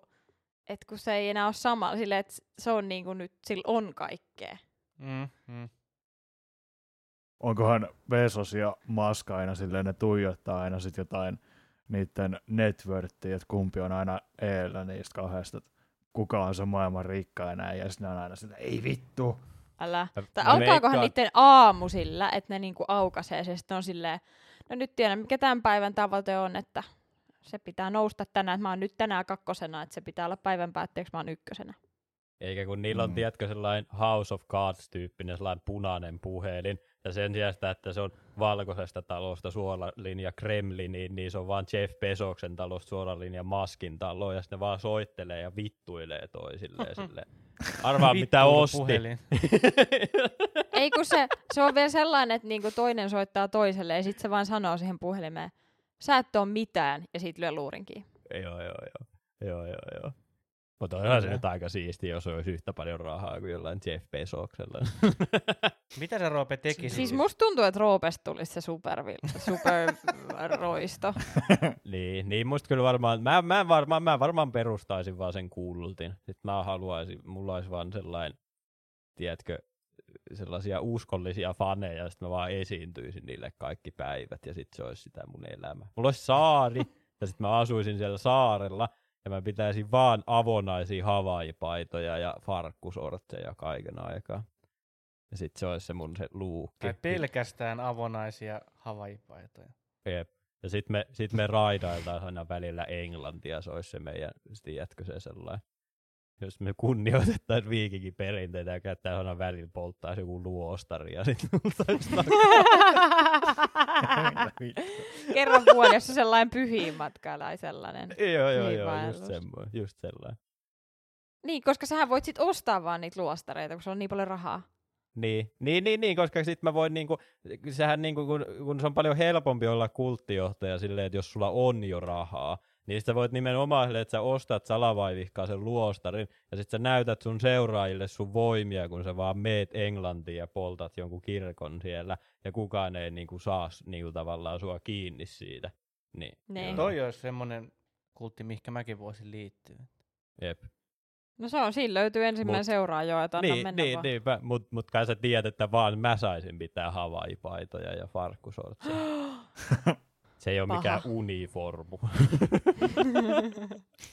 että kun se ei enää ole sama, silleen, että se on niin kuin nyt, sillä on kaikkea. Mm, mm. Onkohan Bezos ja Musk aina silleen, ne tuijottaa aina sit jotain niiden networttiä, että kumpi on aina eellä niistä kahdesta, että kuka on se maailman rikkain näin, ja sitten ne on aina silleen, ei vittu. Älä. Tai mä alkaakohan veikkaan- niiden aamu sillä, että ne niinku aukaisee se, sitten on silleen, no nyt tiedän, mikä tämän päivän tavoite on, että se pitää nousta tänään, että mä oon nyt tänään kakkosena, että se pitää olla päivän päätteeksi, mä oon ykkösenä. Eikä kun niillä on, Mm. tiedätkö, sellainen House of Cards-tyyppinen sellainen punainen puhelin, ja sen sijaan, että se on valkoisesta talosta suoralinja Kremliniin, niin se on vaan Jeff Bezoksen talosta suoralinja Maskin talo, ja sitten ne vaan soittelee ja vittuilee toisilleen silleen. Arvaa mitä osti. Ei kun se, se on vielä sellainen, että niinku toinen soittaa toiselle ja sitten se vaan sanoo siihen puhelimeen, sä et oo mitään, ja siitä lyö luurinkin. joo, joo, joo. Joo, joo, joo. Mutta onhan se nyt aika siisti, jos olisi yhtä paljon rahaa kuin jollain Jeff Bezoksella. Mitä se Roope teki? Siis musta tuntuu, että Roopesta tulisi se super, superroisto. niin, niin musta kyllä varmaan, mä, mä, varmaan, mä varmaan perustaisin vaan sen kultin. Sitten mä haluaisin, mulla olisi vaan sellainen, tiedätkö, sellaisia uskollisia faneja, ja sitten mä vaan esiintyisin niille kaikki päivät, ja sitten se olisi sitä mun elämä. Mulla olisi saari, ja sitten mä asuisin siellä saarella, ja mä pitäisin vaan avonaisia havaipaitoja ja farkkusortseja kaiken aikaa. Ja sitten se olisi se mun se luukki. Tai pelkästään avonaisia havaipaitoja. Jep. Ja sitten me, sit me raidailtaan aina välillä Englantia, se olisi se meidän, tiedätkö se sellainen. Jos me kunnioitettaisiin viikinkin perinteitä ja käyttää aina välillä polttaa joku luostari ja sitten Kerran vuodessa sellainen pyhiinmatka tai sellainen. Joo, joo, joo, just semmoinen, just sellainen. Niin, koska sähän voit sit ostaa vaan niitä luostareita, kun sulla on niin paljon rahaa. Niin, niin, niin, niin koska sitten mä voin niinku, sehän niinku, kun, kun se on paljon helpompi olla kulttijohtaja silleen, että jos sulla on jo rahaa, niin sä voit nimenomaan silleen, että sä ostat salavaivihkaa sen luostarin, ja sitten sä näytät sun seuraajille sun voimia, kun sä vaan meet Englantiin ja poltat jonkun kirkon siellä, ja kukaan ei niinku saa niinku tavallaan sua kiinni siitä. Niin, joo. Toi olisi semmonen kultti, mihinkä mäkin voisin liittyä. Jep. No se on, siinä löytyy ensimmäinen Mut- seuraaja, että anna Niin, mennä niin, vaan. niinpä, mut, mut kai sä tiedät, että vaan mä saisin pitää havaipaitoja ja farkkusortseja. Se ei ole Paha. mikään uniformu.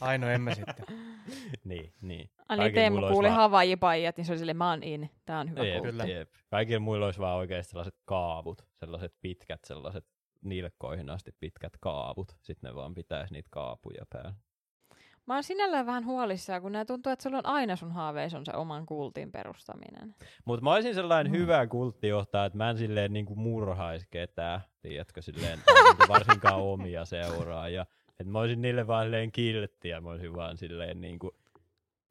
Aino emme sitten. niin, niin. Ai niin, Teemu kuuli vaan- Havaiji-paijat, niin se oli silleen, mä oon in, tää on hyvä Jep, kultti. Kyllä. jep. Kaikilla muilla olisi vaan oikeasti sellaiset kaavut, sellaiset pitkät, sellaiset nilkkoihin asti pitkät kaavut. Sitten ne vaan pitäisi niitä kaapuja päällä. Mä oon sinällään vähän huolissaan, kun nää tuntuu, että sulla on aina sun haaveissa on se oman kultin perustaminen. Mutta mä olisin sellainen Mm. hyvä kulttijohtaja, että mä en silleen niinku murhaisi ketään, tiedätkö, silleen, niinku varsinkaan omia seuraajia. Että mä olisin niille vaan silleen kiltti ja mä olisin vaan silleen niinku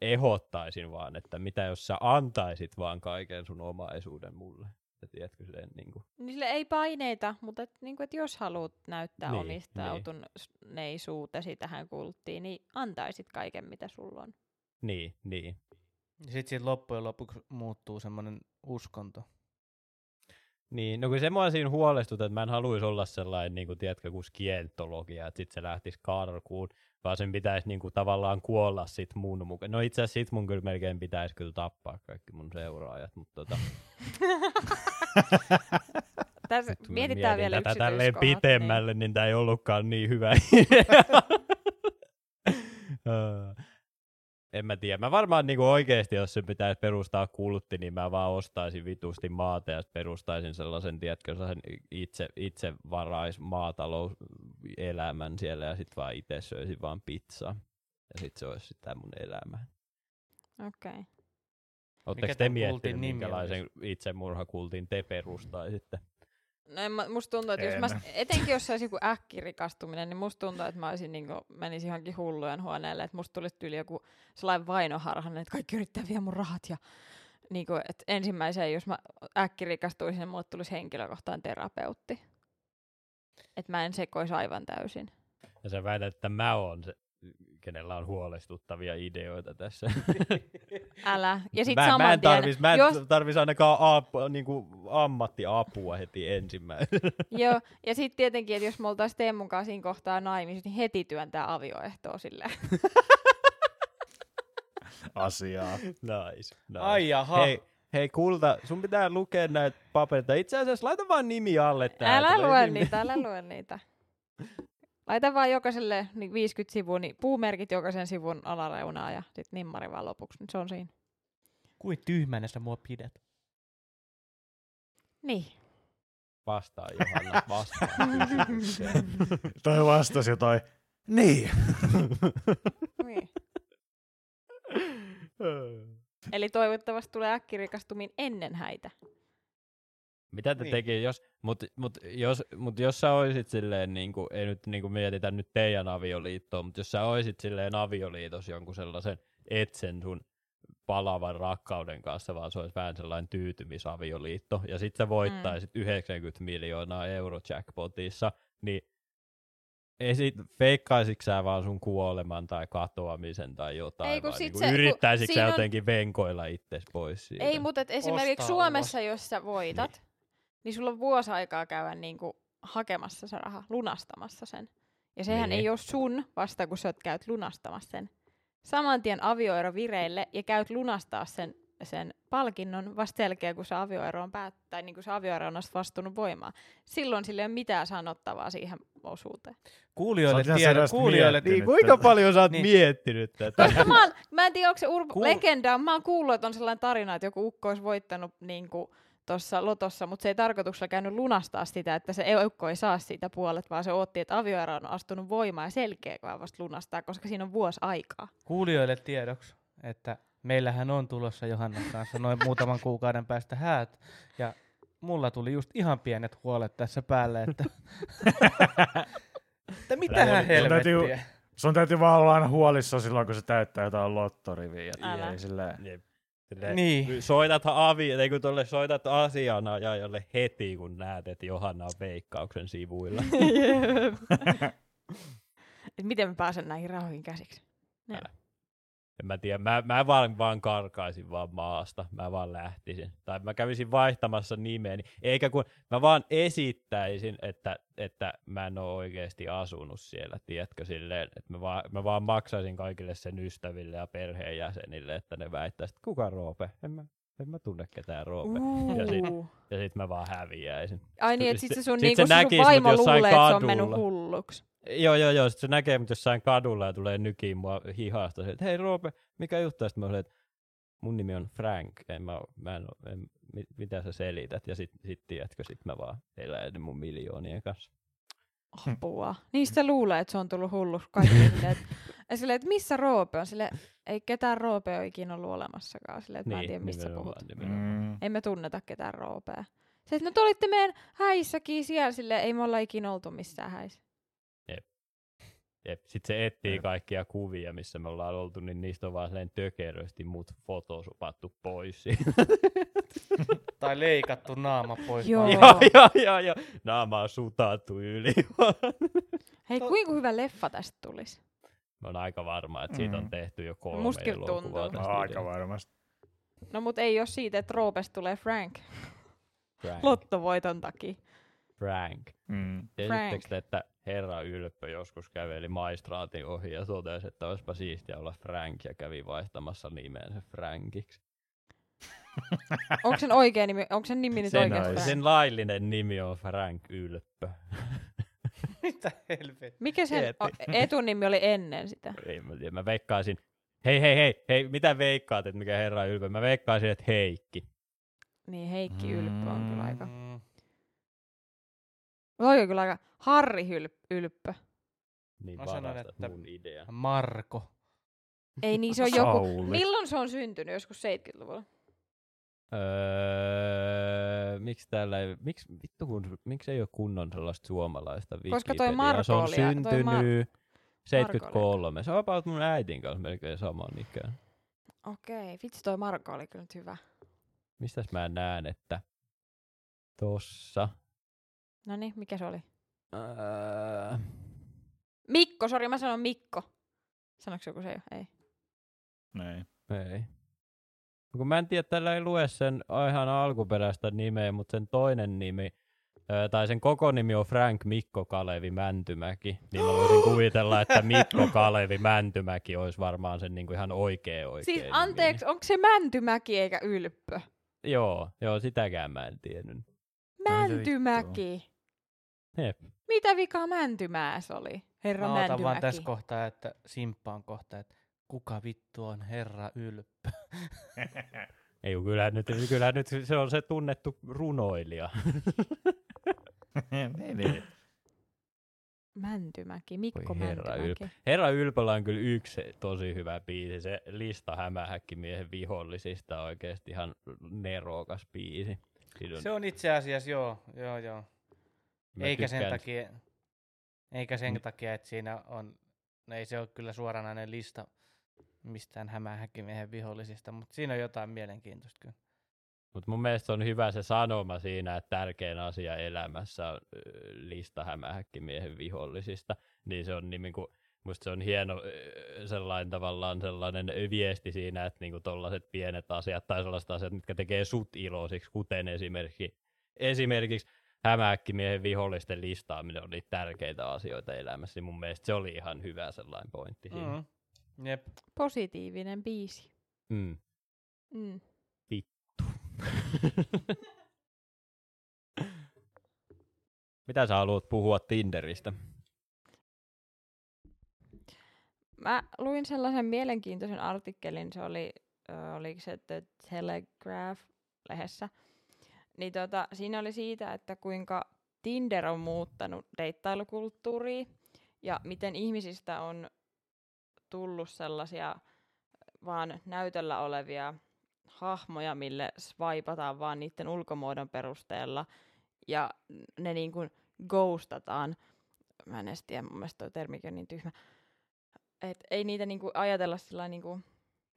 ehottaisin vaan, että mitä jos sä antaisit vaan kaiken sun omaisuuden mulle. Ja tiedätkö silleen niinku, Niin sille ei paineita, mutta et, niin kuin, et jos haluat näyttää Niin, niin, omistautuneisuutesi tähän kulttiin, niin antaisit kaiken, mitä sulla on. niin, niin. Sitten siitä loppujen lopuksi muuttuu semmonen uskonto. Niin, no kun se mua siinä huolestut, että mä en haluaisi olla sellainen, niin kuin, tiedätkö, kuin skientologia, että sit se lähtisi karkuun, vaan sen pitäisi niin kuin, tavallaan kuolla sit mun mukaan. No itse asiassa sit mun kyllä melkein pitäisi kyllä tappaa kaikki mun seuraajat, mutta tota, Tässä mietitään vielä tätä tälleen yksityiskohdat, pitemmälle, niin tämä ei ollutkaan niin hyvä idea. En mä tiedä. Mä varmaan niinku oikeesti, jos se pitäisi perustaa kultti, niin mä vaan ostaisin vitusti maata ja sit perustaisin sellaisen, tiedätkö, sellaisen itse, itse varais maatalouselämän siellä ja sitten vaan itse söisin vaan pizzaa. Ja sitten se olisi sitä mun elämää. Niin. Okei. Okay. Oletteko te miettinyt, nimi minkälaisen itsemurhakultin te perustaisitte? No en mä, musta tuntuu, että jos mä, En. etenkin jos se olisi joku äkkirikastuminen, niin musta tuntuu, että mä olisin niin menisin johonkin hullujen huoneelle, että musta tulisi tyyli joku sellainen vainoharhainen, että kaikki yrittää viedä mun rahat ja niin kuin, että ensimmäiseen, jos mä äkkirikastuisin, niin mulle tulisi henkilökohtainen terapeutti. Että mä en sekoisi aivan täysin. Ja sä väität, että mä oon se, kenellä on huolestuttavia ideoita tässä. Älä. Ja sit mä, mä saman en tien, tarvis, mä en jos, tarvis ainakaan apu, niinku ammattiapua heti ensimmäisenä. joo, ja sitten tietenkin, että jos me oltaisiin Teemun kanssa siinä kohtaa naimisissa, niin heti työntää avioehtoa silleen. asiaa. nice, nice. Ai jaha. Hei, hei kulta, sun pitää lukea näitä papereita. Itse asiassa laita vaan nimi alle tähän. Älä lue niitä, älä lue niitä. Laita vaan jokaiselle niin 50 sivua, niin puumerkit jokaisen sivun alareunaa ja sitten nimmari vaan lopuksi, niin se on siinä. Kuin tyhmänä sä mua pidät. Niin. Vastaa Johanna, vastaa. Toi vastasi jotain. Niin. niin. Eli toivottavasti tulee äkkirikastumin ennen häitä. Mitä te Niin. niin. teki, jos, mut, mut, jos, mut jos sä oisit silleen, niin kuin, ei nyt niin kuin mietitä nyt teidän avioliittoa, mutta jos sä oisit silleen avioliitos jonkun sellaisen etsen sun palavan rakkauden kanssa, vaan se olisi vähän sellainen tyytymisavioliitto, ja sit sä voittaisit mm. 90 miljoonaa eurojackpotissa, niin esit, feikkaisitko sä vaan sun kuoleman tai katoamisen tai jotain, Ei, kun vai sit niinku se- sä siinä on- jotenkin venkoilla itses pois siitä? Ei, mutta et esimerkiksi Ostaa Suomessa, jos sä voitat, niin. Niin sulla on vuosi aikaa käydä niinku hakemassa se raha, lunastamassa sen. Ja sehän Niin. ei ole sun vasta, kun sä oot käyt lunastamassa sen. Saman tien avioero vireille ja käyt lunastaa sen, sen palkinnon vasta sen jälkeen, kun se avioero on päät- tai niin kuin se avioero on vastunut voimaan. Silloin sillä ei ole mitään sanottavaa siihen osuuteen. Kuulijoille, tiedä, kuulijoille. Niin, kuinka paljon sä oot Niin. niin. miettinyt tätä? Koska mä, oon, mä en tiedä, onko se urba- Kuul- legenda, mä oon kuullut, että on sellainen tarina, että joku ukko olisi voittanut niin tuossa lotossa, mutta se ei tarkoituksella käynyt lunastaa sitä, että se ukko ei saa siitä puolet, vaan se otti, että avioero on astunut voimaan ja selkeä vasta lunastaa, koska siinä on vuosi aikaa. kuulijoille tiedoksi, että meillähän on tulossa Johannan kanssa noin muutaman kuukauden päästä häät, ja mulla tuli just ihan pienet huolet tässä päälle, että, että mitähän helvettiä. Sun täytyy vaan olla aina huolissa silloin, kun se täyttää jotain lottoriviä. Ja Älä. ei silleen. Jep. Silleen, Niin. Soitat avi, ei kun tolle soitat asianajajalle heti, kun näet, että Johanna on veikkauksen sivuilla. Miten mä pääsen näihin rahoihin käsiksi? En mä tiedä, mä, mä vaan, vaan karkaisin vaan maasta, mä vaan lähtisin. Tai mä kävisin vaihtamassa nimeeni, eikä kun mä vaan esittäisin, että, että mä en ole oikeasti asunut siellä, tiedätkö, silleen, että mä vaan, mä vaan maksaisin kaikille sen ystäville ja perheenjäsenille, että ne väittäisivät, että kuka Roope? En mä, en mä tunne ketään Roope. Ja sit, ja sit mä vaan häviäisin. Ai niin, että sit se sun, sit niinku, se sun vaimo luulee, että se on mennyt hulluksi. Joo, joo, joo. Sitten se näkee mut jossain kadulla ja tulee nykiin mua hihasta. Se, että hei Roope, mikä juttu? Sitten mä olin, että mun nimi on Frank. En mä, mä en, en, mit, mitä sä selität? Ja sit, sit tiedätkö, sit mä vaan eläin mun miljoonien kanssa. Apua. Niistä luulee, että se on tullut hulluksi kaikki. silleen, että, ja silleen, että missä Roope on? Sille, ei ketään Roope ole ikinä ollut olemassakaan. Silleen, että mä en tiedä, mistä puhut. Mm. Emme tunneta ketään Roopea. Se, että no te olitte meidän häissäkin siellä, sille ei me olla ikinä oltu missään häissä. Jep. Sitten se etsii Jep. kaikkia kuvia, missä me ollaan oltu, niin niistä on vaan silleen tökerösti mut fotosupattu pois. Tai leikattu naama pois. Joo. joo, joo, joo, joo. Naama on sutattu yli. Hei, To- kuinka hyvä leffa tästä tulisi? Mä oon aika varma, että siitä on Mm. tehty jo kolme Musta kyllä elokuvaa tuntuu. tästä Aika varmasti. No mut ei ole siitä, että Roopesta tulee Frank Frank. lottovoiton takia. Frank. Mm. Te, että herra Ylppö joskus käveli maistraatin ohi ja totesi, että olisipa siistiä olla Frank ja kävi vaihtamassa nimensä Frankiksi. Onko sen oikea nimi, onko sen nimi nyt Sen. Frank? sen laillinen nimi on Frank Ylppö. Mitä helvettiä. Mikä sen etunimi oli ennen sitä? Ei mä tiedä, mä veikkaisin. Hei, hei, hei, hei, mitä veikkaat, että mikä herra Ylppö? Mä veikkaisin, että Heikki. Niin Heikki Ylppö on kyllä aika. Mm, Toi on kyllä aika Harri Hyl- Ylppö. Niin Mä sanon, että- mun idea. Marko. Ei niin, se on joku. Sauli. Milloin se on syntynyt? Joskus 70-luvulla. Öö, miksi täällä ei, miksi, vittu kun, miksi ei ole kunnon sellaista suomalaista Koska toi? Marko Se on oli- syntynyt Marko 73. Se on about mun äitin kanssa melkein saman ikään. Okei, vitsi toi Marko oli kyllä nyt hyvä. Mistäs mä näen, että tossa. No niin, mikä se oli? Öö, Mikko, sori mä sanon Mikko. Sanoiko joku se jo? Ei. Ei. ei. Kun mä en tiedä, tällä ei lue sen ihan alkuperäistä nimeä, mutta sen toinen nimi, öö, tai sen koko nimi on Frank Mikko Kalevi Mäntymäki, niin mä voisin kuvitella, että Mikko Kalevi Mäntymäki olisi varmaan sen niinku ihan oikea oikea Siis nimi. anteeksi, onko se Mäntymäki eikä Ylppö? Joo, joo, sitäkään mä en tiennyt. Mäntymäki. Jep. Mitä vikaa Mäntymäessä oli? Herra Mä otan Mäntymäki. vaan tässä kohtaa, että simppaan kohta, että kuka vittu on herra Ylppö. Ei, kyllähän nyt, kyllähän nyt se on se tunnettu runoilija. niin, niin. Mäntymäki, Mikko Voi herra Mäntymäki. Herra Ylpöllä on kyllä yksi tosi hyvä biisi, se lista hämähäkkimiehen vihollisista on oikeasti ihan nerokas biisi. Siinä on, Se on itse asiassa, joo, joo, joo. Mä Eikä sen, takia, eikä sen Mm. takia, että siinä on, no ei se ole kyllä suoranainen lista mistään hämähäkkimiehen vihollisista, mutta siinä on jotain mielenkiintoista kyllä. Mutta mun mielestä on hyvä se sanoma siinä, että tärkein asia elämässä on lista hämähäkkimiehen vihollisista. Niin se on niin kuin, musta se on hieno sellainen tavallaan sellainen viesti siinä, että niinku tollaset pienet asiat tai sellaiset asiat, mitkä tekee sut iloisiksi, kuten esimerkiksi, esimerkiksi hämähäkkimiehen vihollisten listaaminen on niitä tärkeitä asioita elämässä, niin mun mielestä se oli ihan hyvä sellainen pointti siinä. Mm. Jep. Positiivinen biisi. Mm. Mm. Mitä sä haluat puhua Tinderistä? Mä luin sellaisen mielenkiintoisen artikkelin, se oli, ö, oliko se The Telegraph-lehdessä. Niin tota, siinä oli siitä, että kuinka Tinder on muuttanut deittailukulttuuria ja miten ihmisistä on tullut sellaisia vaan näytöllä olevia hahmoja, mille swipataan vaan niiden ulkomuodon perusteella ja ne niin kuin ghostataan. Mä en edes tiedä, mun mielestä toi termikin on niin tyhmä. Et ei niitä niinku ajatella sillä niinku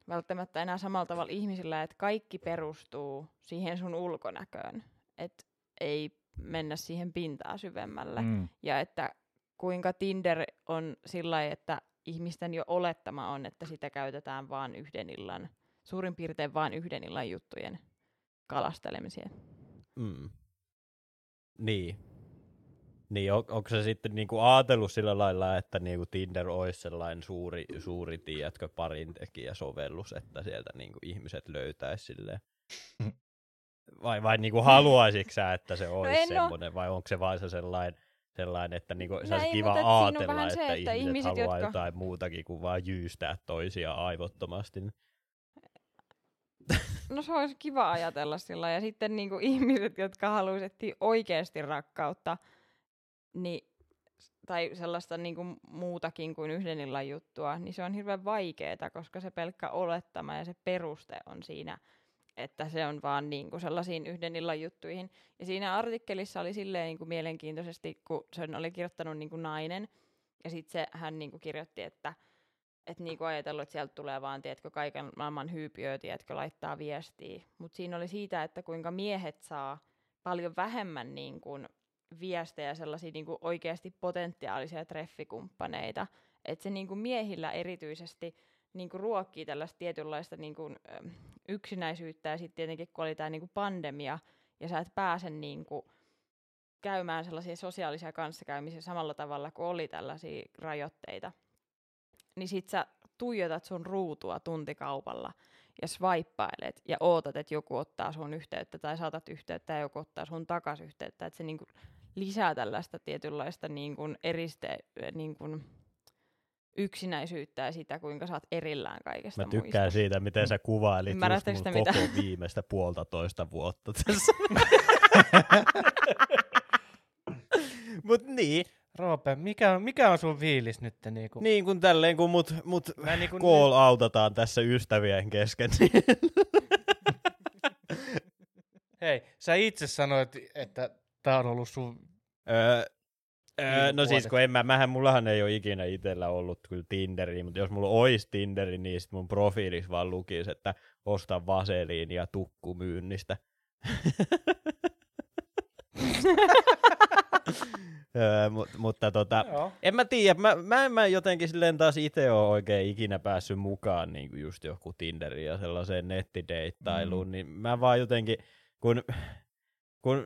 välttämättä enää samalla tavalla ihmisillä, että kaikki perustuu siihen sun ulkonäköön. Et ei mennä siihen pintaa syvemmälle. Mm. Ja että kuinka Tinder on sillä että ihmisten jo olettama on, että sitä käytetään vain yhden illan, suurin piirtein vain yhden illan juttujen kalastelemiseen. Mm. Niin. Niin, on, onko se sitten niinku ajatellut sillä lailla, että niinku Tinder olisi sellainen suuri, suuri tiedätkö, parintekijäsovellus, että sieltä niinku ihmiset löytäisi silleen? Vai, vai niinku haluaisitko sä, että se olisi en oo- semmoinen, vai onko se vain se sellainen, sellainen että niinku, se No olisi kiva ajatella, että, se, että ihmiset, ihmiset, haluaa jotka- jotain muutakin kuin vaan jyystää toisia aivottomasti. No se olisi kiva ajatella sillä ja sitten niinku ihmiset, jotka haluaisivat oikeasti rakkautta, niin, tai sellaista niinku muutakin kuin yhden illan juttua, niin se on hirveän vaikeaa, koska se pelkkä olettama ja se peruste on siinä, että se on vaan niinku sellaisiin yhden illan juttuihin. Ja siinä artikkelissa oli silleen niinku mielenkiintoisesti, kun sen oli kirjoittanut niinku nainen, ja sitten hän niinku kirjoitti, että et niinku ajatellut, että sieltä tulee vaan, tiedätkö, kaiken maailman hyypiöitä, tiedätkö, laittaa viestiä. Mutta siinä oli siitä, että kuinka miehet saa paljon vähemmän niin kuin, viestejä, sellaisia niin kuin, oikeasti potentiaalisia treffikumppaneita. Että se niin kuin, miehillä erityisesti niin kuin, ruokkii tällaista tietynlaista niin kuin, yksinäisyyttä. Ja sitten tietenkin, kun oli tämä niin kuin, pandemia, ja sä et pääse niin kuin, käymään sellaisia sosiaalisia kanssakäymisiä samalla tavalla kuin oli tällaisia rajoitteita, niin sit sä tuijotat sun ruutua tuntikaupalla ja swippailet ja ootat, että joku ottaa sun yhteyttä tai saatat yhteyttä ja joku ottaa sun takas yhteyttä. Että se niinku lisää tällaista tietynlaista niinku eriste, niinku yksinäisyyttä ja sitä, kuinka sä oot erillään kaikesta Mä tykkään muista. siitä, miten sä kuvailit just mun koko mitä? viimeistä puolitoista vuotta tässä. Mut niin, Roope, mikä on, mikä on sun fiilis nyt? Niinku? niin kuin tälleen kun mut, mut Mä niinku call autataan tässä ystävien kesken. niin Hei, sä itse sanoit, että tää on ollut sun... Öö, öö, Viime no siis kun en mä, mähän, mullahan ei ole ikinä itsellä ollut kyllä Tinderiä, mutta jos mulla olisi Tinderi, niin sit mun profiilissa vaan lukisi, että osta vaseliin ja tukku myynnistä. öö, mut, mutta tota, Joo. en mä tiedä, mä, mä en mä jotenkin silleen taas itse ole oikein ikinä päässyt mukaan niin kuin just joku Tinderiin ja sellaiseen nettideittailuun, mm. niin mä vaan jotenkin, kun, kun,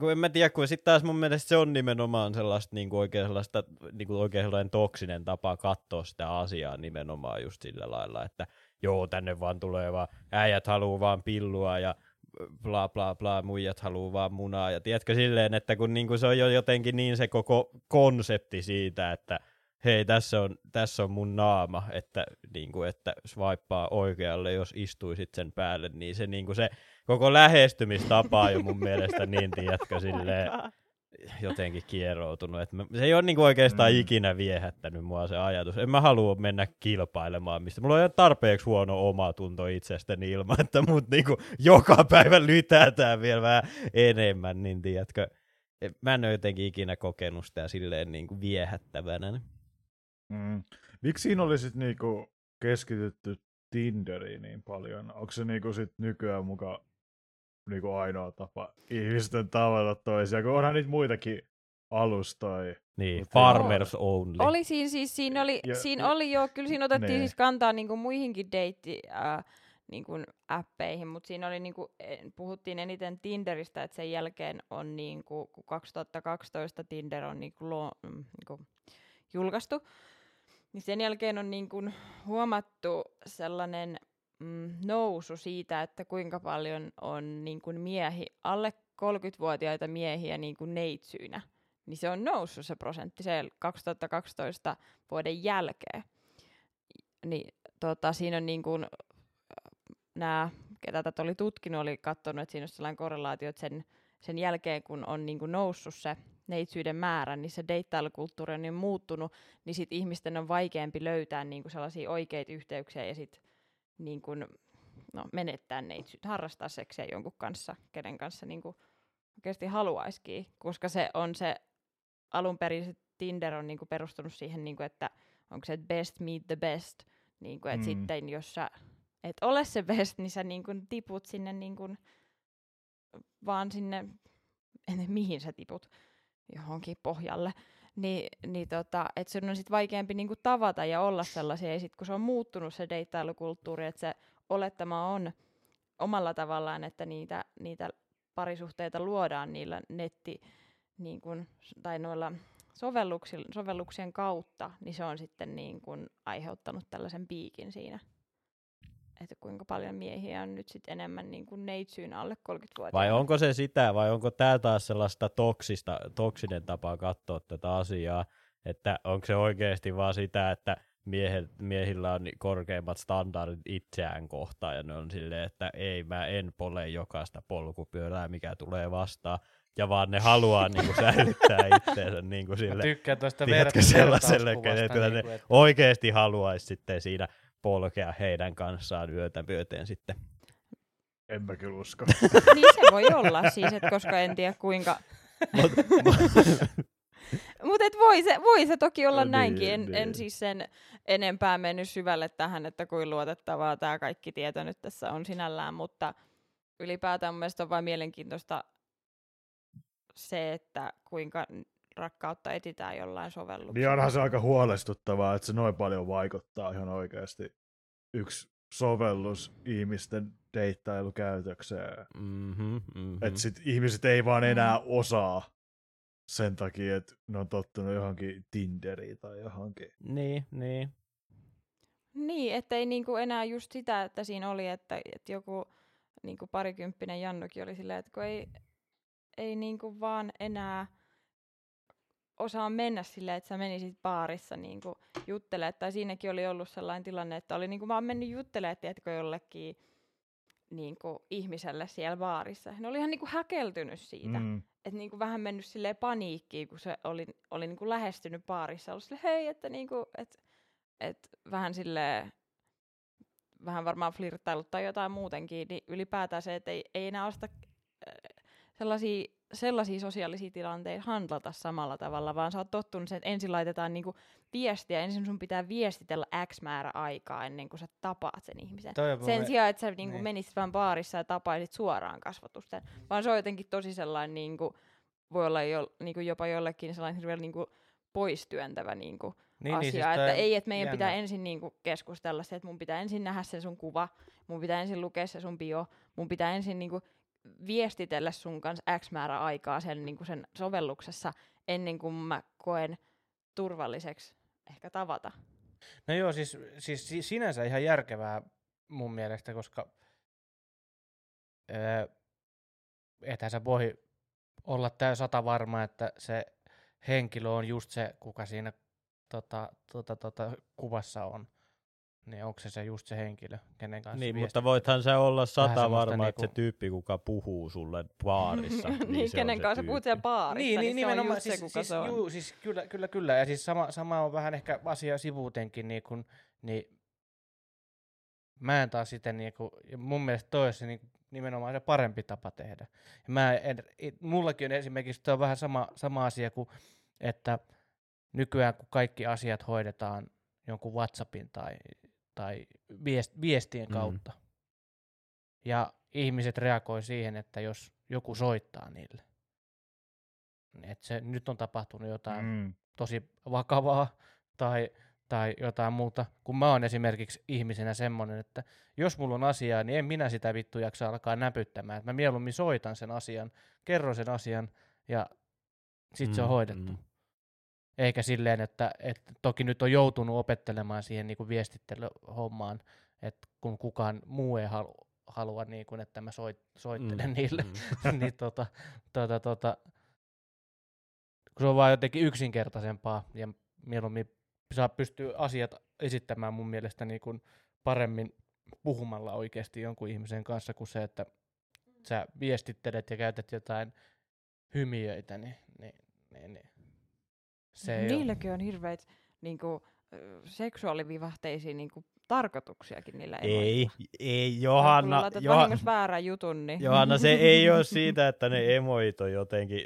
kun en mä tiedä, kun sitten taas mun mielestä se on nimenomaan sellaista niin kuin oikein sellaista, niin kuin oikein sellainen toksinen tapa katsoa sitä asiaa nimenomaan just sillä lailla, että joo, tänne vaan tulee vaan, äijät haluu vaan pillua ja bla bla bla, muijat haluu vaan munaa. Ja tiedätkö silleen, että kun niinku se on jo jotenkin niin se koko konsepti siitä, että hei, tässä on, tässä on mun naama, että, niinku, että swipea oikealle, jos istuisit sen päälle, niin se, niinku se koko lähestymistapa on jo mun mielestä niin, tiedätkö, silleen, jotenkin kieroutunut. Et mä, se ei ole niinku oikeastaan Mm. ikinä viehättänyt mua se ajatus. En mä halua mennä kilpailemaan mistä. Mulla on ihan tarpeeksi huono omatunto itsestäni ilman, että mut niinku joka päivä lytätään vielä vähän enemmän, niin tiedätkö. Et Mä en ole jotenkin ikinä kokenut sitä silleen niinku viehättävänä. Mm. Miksi siinä oli sit niinku keskitytty Tinderiin niin paljon? Onko se niinku sit nykyään mukaan niinku ainoa tapa ihmisten tavata toisia? Kun onhan niitä muitakin alustoja. Niin, Mut farmers only. Oli siinä siis, siinä oli, Ja- siinä oli jo, kyllä siinä otettiin Nee. siis kantaa niinku muihinkin deitti, äh, niinku appeihin, mutta siinä oli niinku, eh, puhuttiin eniten Tinderistä, että sen jälkeen on niinku, kun 2012 Tinder on niinku, luo, mm, niinku julkaistu, niin sen jälkeen on niinku huomattu sellainen mm, nousu siitä, että kuinka paljon on niinku miehi, alle 30-vuotiaita miehiä niinku neitsyynä niin se on noussut se prosentti se 2012 vuoden jälkeen. Niin tota, siinä on niin kuin, nämä, ketä tätä oli tutkinut, oli katsonut, että siinä on sellainen korrelaatio, että sen, sen jälkeen kun on niin kuin noussut se neitsyyden määrä, niin se deittailukulttuuri on niin muuttunut, niin sit ihmisten on vaikeampi löytää niin kuin sellaisia oikeita yhteyksiä ja sit niin kuin, no, menettää neitsyyttä, harrastaa seksiä jonkun kanssa, kenen kanssa niin kuin oikeasti haluaisikin, koska se on se alun perin se Tinder on niinku perustunut siihen, niinku, että onko se best meet the best, niinku, että Mm. sitten jos sä et ole se best, niin sä niinku tiput sinne niinku, vaan sinne, en mihin sä tiput, johonkin pohjalle, Ni, niin tota, että sun on sit vaikeampi niinku tavata ja olla sellaisia, ja sit kun se on muuttunut se deittailukulttuuri, että se olettama on omalla tavallaan, että niitä, niitä parisuhteita luodaan niillä netti, niin kun, tai noilla sovelluksien kautta, niin se on sitten niin kun aiheuttanut tällaisen piikin siinä. Että kuinka paljon miehiä on nyt sitten enemmän niin kuin neitsyyn alle 30-vuotiaana. Vai onko se sitä, vai onko tämä taas sellaista toksista, toksinen tapa katsoa tätä asiaa, että onko se oikeasti vaan sitä, että miehet, miehillä on korkeimmat standardit itseään kohtaan, ja ne on silleen, että ei, mä en pole jokaista polkupyörää, mikä tulee vastaan, ja vaan ne haluaa niinku säilyttää itseensä niinku Mä sille, tykkään tuosta tiedätkö, sellaiselle, vertauskuvasta, että ne että oikeasti haluaisi sitten siinä polkea heidän kanssaan yötä myöten sitten. En mä kyllä usko. niin se voi olla siis, että koska en tiedä kuinka... Mut, Mutta voi se, voi se toki olla No näinkin. niin, En, niin. en siis sen enempää mennyt syvälle tähän, että kuin luotettavaa tämä kaikki tieto nyt tässä on sinällään, mutta ylipäätään mun mielestä on vain mielenkiintoista se, että kuinka rakkautta etsitään jollain sovelluksella. niin onhan se aika huolestuttavaa, että se noin paljon vaikuttaa ihan oikeasti yksi sovellus ihmisten deittailukäytökseen. mm-hmm, mm-hmm. Että sit ihmiset ei vaan enää osaa sen takia, että ne on tottunut johonkin Tinderiin tai johonkin. Niin, niin. Niin, ettei niinku enää just sitä, että siinä oli, että, että joku niinku parikymppinen Jannukin oli silleen, että kun ei, ei niinku vaan enää osaa mennä silleen, että sä menisit baarissa niinku juttelemaan. Tai siinäkin oli ollut sellainen tilanne, että oli niinku vaan mennyt juttelemaan, tiedätkö, jollekin niinku ihmiselle siellä baarissa. Ne oli ihan niinku häkeltynyt siitä. Mm. Että niinku vähän mennyt silleen paniikkiin, kun se oli, oli niinku lähestynyt baarissa. Ollut silleen, hei, että niinku, et, et vähän silleen, vähän varmaan flirttailut tai jotain muutenkin, niin ylipäätään se, että ei, ei enää osta äh, sellaisia, sellaisia sosiaalisia tilanteita handlata samalla tavalla, vaan sä oot tottunut siihen, että ensin laitetaan niinku viestiä, ensin sun pitää viestitellä X määrä aikaa ennen kuin sä tapaat sen ihmisen. Sen mie- sijaan, että sä niinku niin. menisit vaan baarissa ja tapaisit suoraan kasvatusten, vaan se on jotenkin tosi sellainen, niinku, voi olla jo, niinku jopa jollekin sellainen hirveän niinku, poistyöntävä niinku, niin, asia, niin, siis että ei, että meidän jännä. pitää ensin niinku keskustella se, että mun pitää ensin nähdä se sun kuva, mun pitää ensin lukea se sun bio, mun pitää ensin niinku viestitellä sun kanssa X määrä aikaa sen, niinku sen sovelluksessa, ennen kuin mä koen turvalliseksi ehkä tavata. No joo, siis, siis si- sinänsä ihan järkevää mun mielestä, koska öö, ethän sä voi olla täys sata varma, että se henkilö on just se, kuka siinä tota, tota, tota, kuvassa on. Niin onko se, se just se henkilö, kenen kanssa Niin, mutta voithan se olla sata varma, että se niinku- tyyppi, kuka puhuu sulle baarissa, niin, niin, kenen se kanssa puhut siellä baarissa, Niin, niin, se on nimenomaan. just siis, se, kuka siis, se on. Juu, siis kyllä, kyllä, kyllä. Ja siis sama, sama on vähän ehkä asia sivuutenkin, niin, kun, niin mä en taas sitten, niin kun, ja mun mielestä toi olisi se, niin, nimenomaan se parempi tapa tehdä. Ja mä en, it, mullakin on esimerkiksi on vähän sama, sama asia kuin, että nykyään kun kaikki asiat hoidetaan jonkun WhatsAppin tai, tai viest, viestien Mm. kautta, ja ihmiset reagoi siihen, että jos joku soittaa niille, että se nyt on tapahtunut jotain Mm. tosi vakavaa tai, tai jotain muuta, kun mä oon esimerkiksi ihmisenä semmonen, että jos mulla on asiaa, niin en minä sitä vittu jaksa alkaa näpyttämään. Et mä mieluummin soitan sen asian, kerron sen asian ja sit se on Mm, hoidettu. mm. Eikä silleen, että, että toki nyt on joutunut opettelemaan siihen niin viestittelyhommaan, että kun kukaan muu ei halu, halua, niin kuin, että mä soit, soittelen Mm, niille, mm. niin tota, tota, tota, kun se on vaan jotenkin yksinkertaisempaa ja mieluummin saa pystyä asiat esittämään mun mielestä niin kuin paremmin puhumalla oikeasti jonkun ihmisen kanssa kuin se, että sä viestittelet ja käytät jotain hymiöitä, niin, niin, niin, niin. Se ei Niilläkin on hirveät niinku, ö, seksuaalivivahteisia niinku, tarkoituksiakin niillä Ei, emoilla. ei, Kun Johanna, laitat Joha, vahingossa väärän jutun, niin... Johanna, se ei ole siitä, että ne emoit on jotenkin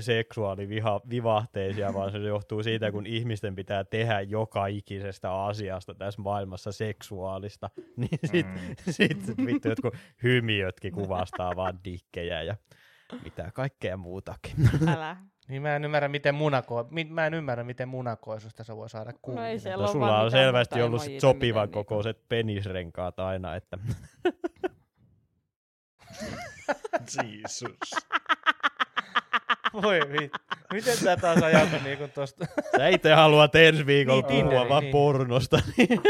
seksuaalivivahteisia, vaan se johtuu siitä, kun ihmisten pitää tehdä joka ikisestä asiasta tässä maailmassa seksuaalista, niin sit, Mm. sit, sit vittu jotkut hymiötkin kuvastaa vaan dikkejä ja mitä kaikkea muutakin. Älä. Niin mä en ymmärrä, miten munako, mä en ymmärrä, miten munakoisusta se voi saada siellä No, on sulla vaan on selvästi ollut sit sopivan kokoiset penisrenkaat aina, että Jesus. Voi vittu. Miten tää taas ajattu niinku tosta? sä itse haluat ensi viikolla Niin, puhua Tinderi, vaan niin. pornosta. niin-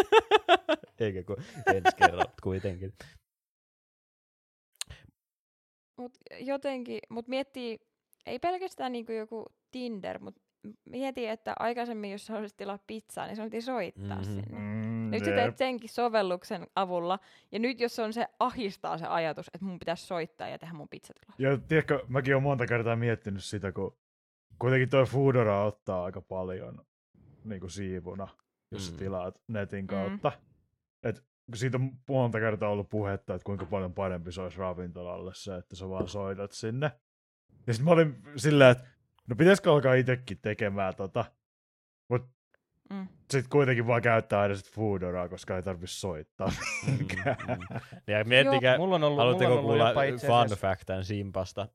Eikä kun ensi kerralla kuitenkin. Mut jotenkin, mut miettii, ei pelkästään niinku joku Tinder, mut mieti, että aikaisemmin, jos sä haluaisit tilaa pizzaa, niin sun piti soittaa Mhm. mm-hmm. sinne. Mm, Nyt sä teet senkin sovelluksen avulla, ja nyt jos on se ahistaa se ajatus, että mun pitäisi soittaa ja tehdä mun pizzatila. Ja tiedätkö, mäkin olen monta kertaa miettinyt sitä, kun kuitenkin toi Foodora ottaa aika paljon niin kuin siivuna, jos Mm. mm. tilaat netin kautta. Mm. Et, siitä on monta kertaa ollut puhetta, että kuinka paljon parempi se olisi ravintolalle se, että sä vaan soitat sinne. Ja sitten mä olin silleen, että no pitäisikö alkaa itsekin tekemään tota. Mut Mm. sitten kuitenkin vaan käyttää aina sit Foodoraa, koska ei tarvitse soittaa. Mm, mm. Ja miettikää, Mulla on ollut, mulla haluatteko on ollut kuulla jopa itse fun asiassa... fact tämän Simpasta?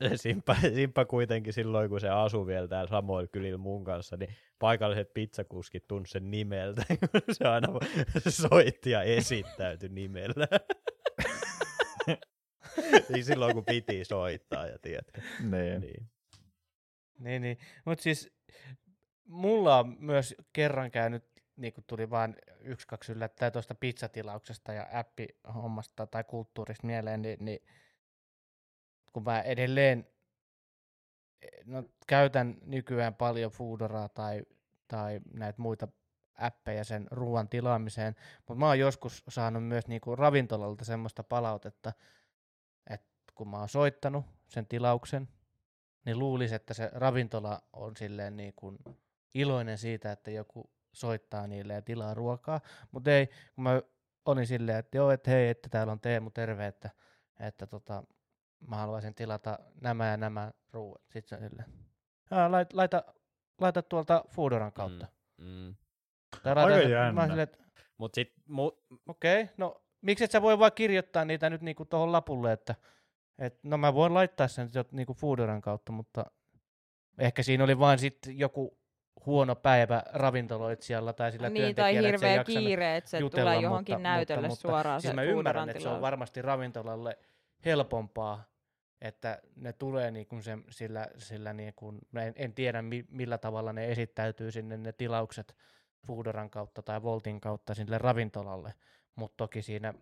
Simppa, Simppa kuitenkin silloin, kun se asui vielä täällä samoilla kylillä mun kanssa, niin paikalliset pizzakuskit tunsi sen nimeltä, kun se aina soitti ja esittäytyi nimellä. niin silloin, kun piti soittaa, ja tiedätkö. niin. Niin. Niin, niin. Mutta siis mulla on myös kerran käynyt, niin kuin tuli vain yksi, kaksi yllättäen tuosta pizzatilauksesta ja appihommasta tai kulttuurista mieleen, niin, niin kun mä edelleen no, käytän nykyään paljon Foodoraa tai, tai näitä muita appeja sen ruoan tilaamiseen, mutta mä oon joskus saanut myös niinku ravintolalta semmoista palautetta, kun mä oon soittanut sen tilauksen, niin luulisi, että se ravintola on silleen niin kuin iloinen siitä, että joku soittaa niille ja tilaa ruokaa, mutta ei, kun mä olin silleen, että joo, että hei, että täällä on Teemu, terve, että, että tota, mä haluaisin tilata nämä ja nämä ruuat. Sitten se on silleen, "Aa, lait- laita, laita tuolta Foodoran kautta. Mm, mm. Tai laita Aika jännä. Silleen, että Mut sit, mu, okei, okay, no miksi et sä voi vaan kirjoittaa niitä nyt niinku tuohon lapulle, että et, no mä voin laittaa sen niinku Foodoran kautta, mutta ehkä siinä oli vain sitten joku huono päivä ravintoloitsijalla tai sillä Niin, tai hirveä kiire, että se jutella, tulee johonkin mutta- näytölle mutta- suoraan Siis se mä ymmärrän, että se on varmasti ravintolalle helpompaa, että ne tulee niinku se, sillä, sillä niinku, mä en, en tiedä mi, millä tavalla ne esittäytyy sinne ne tilaukset Foodoran kautta tai Voltin kautta sinne ravintolalle, mutta toki siinä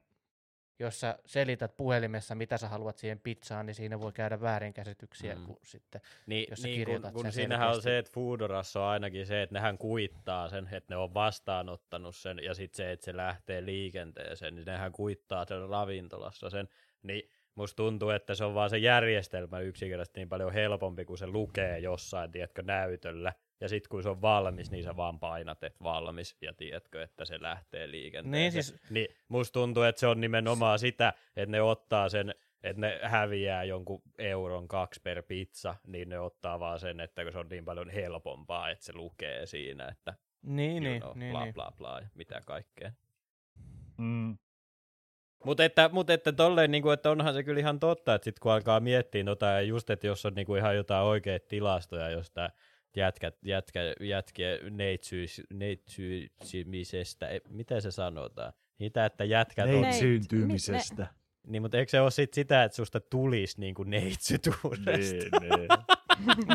jos sä selität puhelimessa, mitä sä haluat siihen pizzaan, niin siinä voi käydä väärinkäsityksiä, Mm. kun sitten Niin, jos sä niin kun, kirjoitat kun sen siinähän on se, että Foodorassa on ainakin se, että nehän kuittaa sen, että ne on vastaanottanut sen, ja sitten se, että se lähtee liikenteeseen, niin nehän kuittaa sen ravintolassa sen, niin musta tuntuu, että se on vaan se järjestelmä yksinkertaisesti niin paljon helpompi, kun se lukee jossain, tiedätkö, näytöllä, ja sitten kun se on valmis, niin sä vaan painat, että valmis, ja tiedätkö, että se lähtee liikenteeseen. Niin siis- niin musta tuntuu, että se on nimenomaan sitä, että ne ottaa sen että ne häviää jonkun euron kaksi per pizza, niin ne ottaa vaan sen, että kun se on niin paljon helpompaa, että se lukee siinä, että niin, niin, know, niin, bla niin. bla bla ja mitä kaikkea. Mm. Mutta että, mut että tolleen, niinku, että onhan se kyllä ihan totta, että sit kun alkaa miettiä tota, ja just, että jos on niinku ihan jotain oikeita tilastoja jostain jätkä, jätkä, jätkien neitsyys, neitsyysimisestä, e, miten se sanotaan? Niitä, että jätkät on... Neit- Neitsyntymisestä. Niin, mutta eikö se ole sit sitä, että susta tulisi niinku neitsytuudesta? Niin,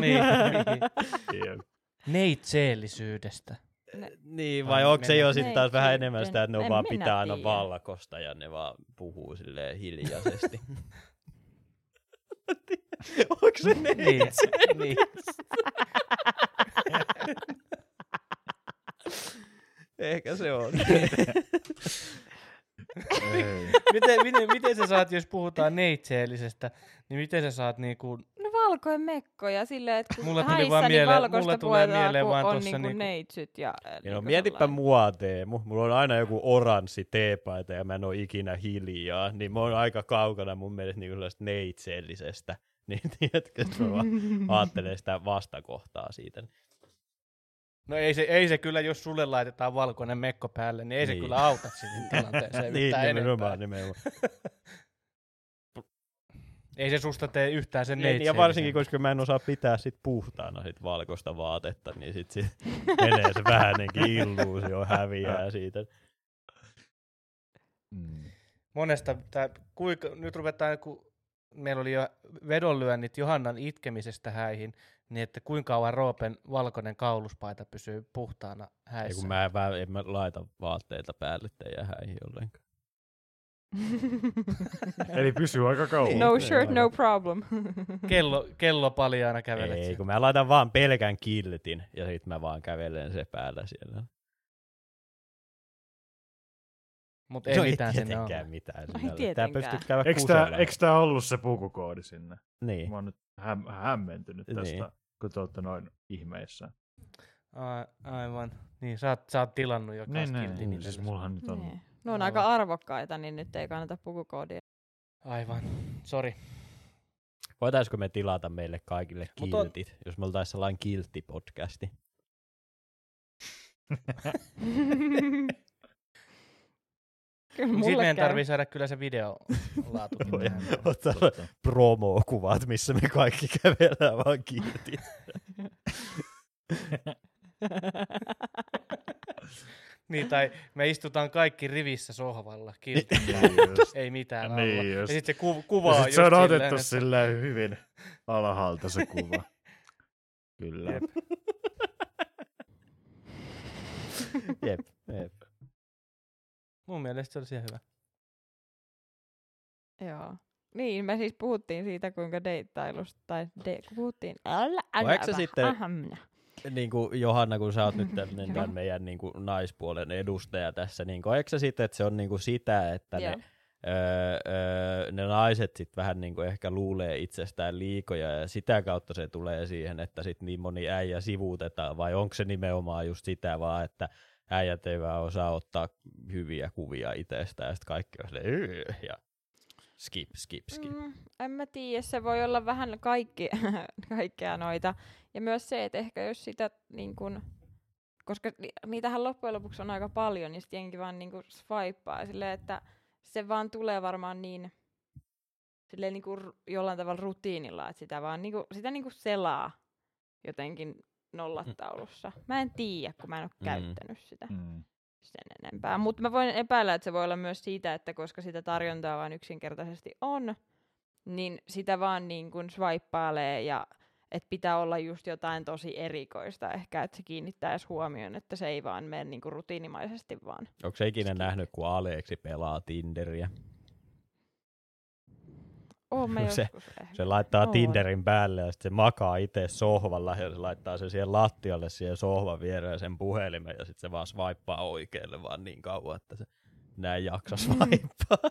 niin. niin, niin. Neitseellisyydestä. Niin, Vai onko se jo sitten taas vähän enemmän sitä, että ne on vaan pitää aina vallakosta ja ne vaan puhuu silleen hiljaisesti. onko se Niin, niin. Ehkä se on. Ei. miten, miten, miten sä saat, jos puhutaan neitseellisestä, niin miten sä saat niinku, No valkoinen mekko ja silleen, että kun Mulle tuli häissä, vaan niin mieleen- valkoista mulle tulee mieleen kun vaan on niinku niinku- neitsyt ja äh, Niin no, niinku mietipä sellainen. mua, Teemu. Mulla on aina joku oranssi teepaita ja mä en ole ikinä hiljaa. Niin mä oon aika kaukana mun mielestä niin sellaista neitseellisestä. Niin tiedätkö, että mä vaan ajattelen sitä vastakohtaa siitä. no ei se, ei se kyllä, jos sulle laitetaan valkoinen mekko päälle, niin ei se Niin. kyllä auta siihen tilanteeseen niin, yhtään nimenomaan, enempää. nimenomaan. Ei se susta tee yhtään sen Niin, ja varsinkin, koska mä en osaa pitää sit puhtaana sit valkoista vaatetta, niin sit, sit menee se vähänenkin illuusio häviää siitä. Mm. Monesta, tää, kuinka, nyt ruvetaan, kun meillä oli jo vedonlyönnit Johannan itkemisestä häihin, niin että kuinka kauan Roopen valkoinen kauluspaita pysyy puhtaana Ei häissä. kun mä en, vä- en mä laita vaatteita päälle teidän häihin ollenkaan. Eli pysyy aika kauan. no shirt, no problem. kello, kello paljaana kävelet Ei, kun mä laitan vaan pelkän kiltin ja sit mä vaan kävelen se päällä siellä. Mutta ei no mitään ei sinne ole. mitään. ei tietenkään. pystyt käydä Eikö kusella. eikö tää ollut se pukukoodi sinne? Niin. Mä oon nyt häm, hämmentynyt tästä, Niin. kun te olette noin ihmeissä. Ai, aivan. Niin, sä oot, sä oot tilannut jo Niin, niin, niin. Siis mullahan nyt on... Niin. Ne on Aivan. aika arvokkaita, niin nyt ei kannata pukukoodia. Aivan, sori. Voitaisko me tilata meille kaikille Mut on- kiltit, jos me oltais sellainen kilttipodcasti? Sitten meidän tarvii saada kyllä se video laatukin. Ja ottaa promo-kuvat, missä me kaikki kävellään vaan kiltit. niin, tai me istutaan kaikki rivissä sohvalla. Niin just. ei mitään alla. Niin Ja just. sitten se ku- Ja kuvaa sit just se on silleen, otettu että- silleen hyvin alhaalta se kuva. Kyllä. Jep. Jep, jep. Mun mielestä se olisi ihan hyvä. Joo. Niin, me siis puhuttiin siitä, kuinka deittailusta, tai de, kun puhuttiin... Älä, älä, Vaikka älä, sitten- ahem. Niin kuin Johanna, kun sä oot nyt Joo. tämän meidän niin kuin naispuolen edustaja tässä, niin koetko sä sitten, että se on niin kuin sitä, että Joo. ne, öö, öö, ne naiset sitten vähän niin kuin ehkä luulee itsestään liikoja ja sitä kautta se tulee siihen, että sitten niin moni äijä sivuutetaan, vai onko se nimenomaan just sitä vaan, että äijät ei vaan osaa ottaa hyviä kuvia itsestään ja sitten kaikki on silleen, ja skip, skip, skip. Mm, en mä tiedä, se voi olla vähän kaikki, kaikkea noita. Ja myös se, että ehkä jos sitä niin kun, koska ni- niitähän loppujen lopuksi on aika paljon, niin sitten jengi vaan niin kuin swipea silleen, että se vaan tulee varmaan niin, silleen niin kuin jollain tavalla rutiinilla, että sitä vaan niin kuin, sitä niin kuin selaa jotenkin nollataulussa. Mä en tiedä, kun mä en ole Mm. käyttänyt sitä Mm. sen enempää. Mutta mä voin epäillä, että se voi olla myös siitä, että koska sitä tarjontaa vaan yksinkertaisesti on, niin sitä vaan niin kuin swippailee ja että pitää olla just jotain tosi erikoista ehkä, että se kiinnittää edes huomioon, että se ei vaan mene niin kuin rutiinimaisesti vaan. Onko se ikinä nähnyt, kun Aleksi pelaa Tinderiä? Oon mä Se-. Se laittaa Oon. Tinderin päälle ja sitten se makaa itse sohvalla ja se laittaa sen siihen lattialle siihen sohvan viereen sen puhelimen ja sitten se vaan swipaa oikealle vaan niin kauan, että se näin jaksa swipaa.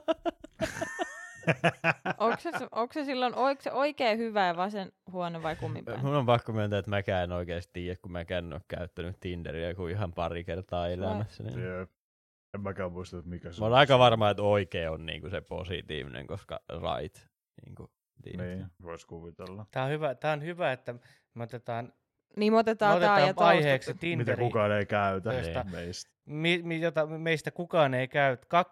Onko se, onko se silloin onko se oikein hyvä ja vasen huono vai kumminpäin? Mun on pakko myöntää, että mäkään en oikeasti tiedä, kun mäkään en ole käyttänyt Tinderiä kuin ihan pari kertaa elämässä. Niin. Jep. En mäkään muista, että mikä se Mä oon aika varma, että oikein on niinku se positiivinen, koska right. Niinku, tiedät. Niin, vois kuvitella. Tää on hyvä, tää on hyvä että me otetaan, Niin me me otetaan, tää ja otetaan aiheeksi taustat. Mitä Tinderi, kukaan ei käytä Josta- meistä. mi, mi, jota meistä kukaan ei käy. Kak,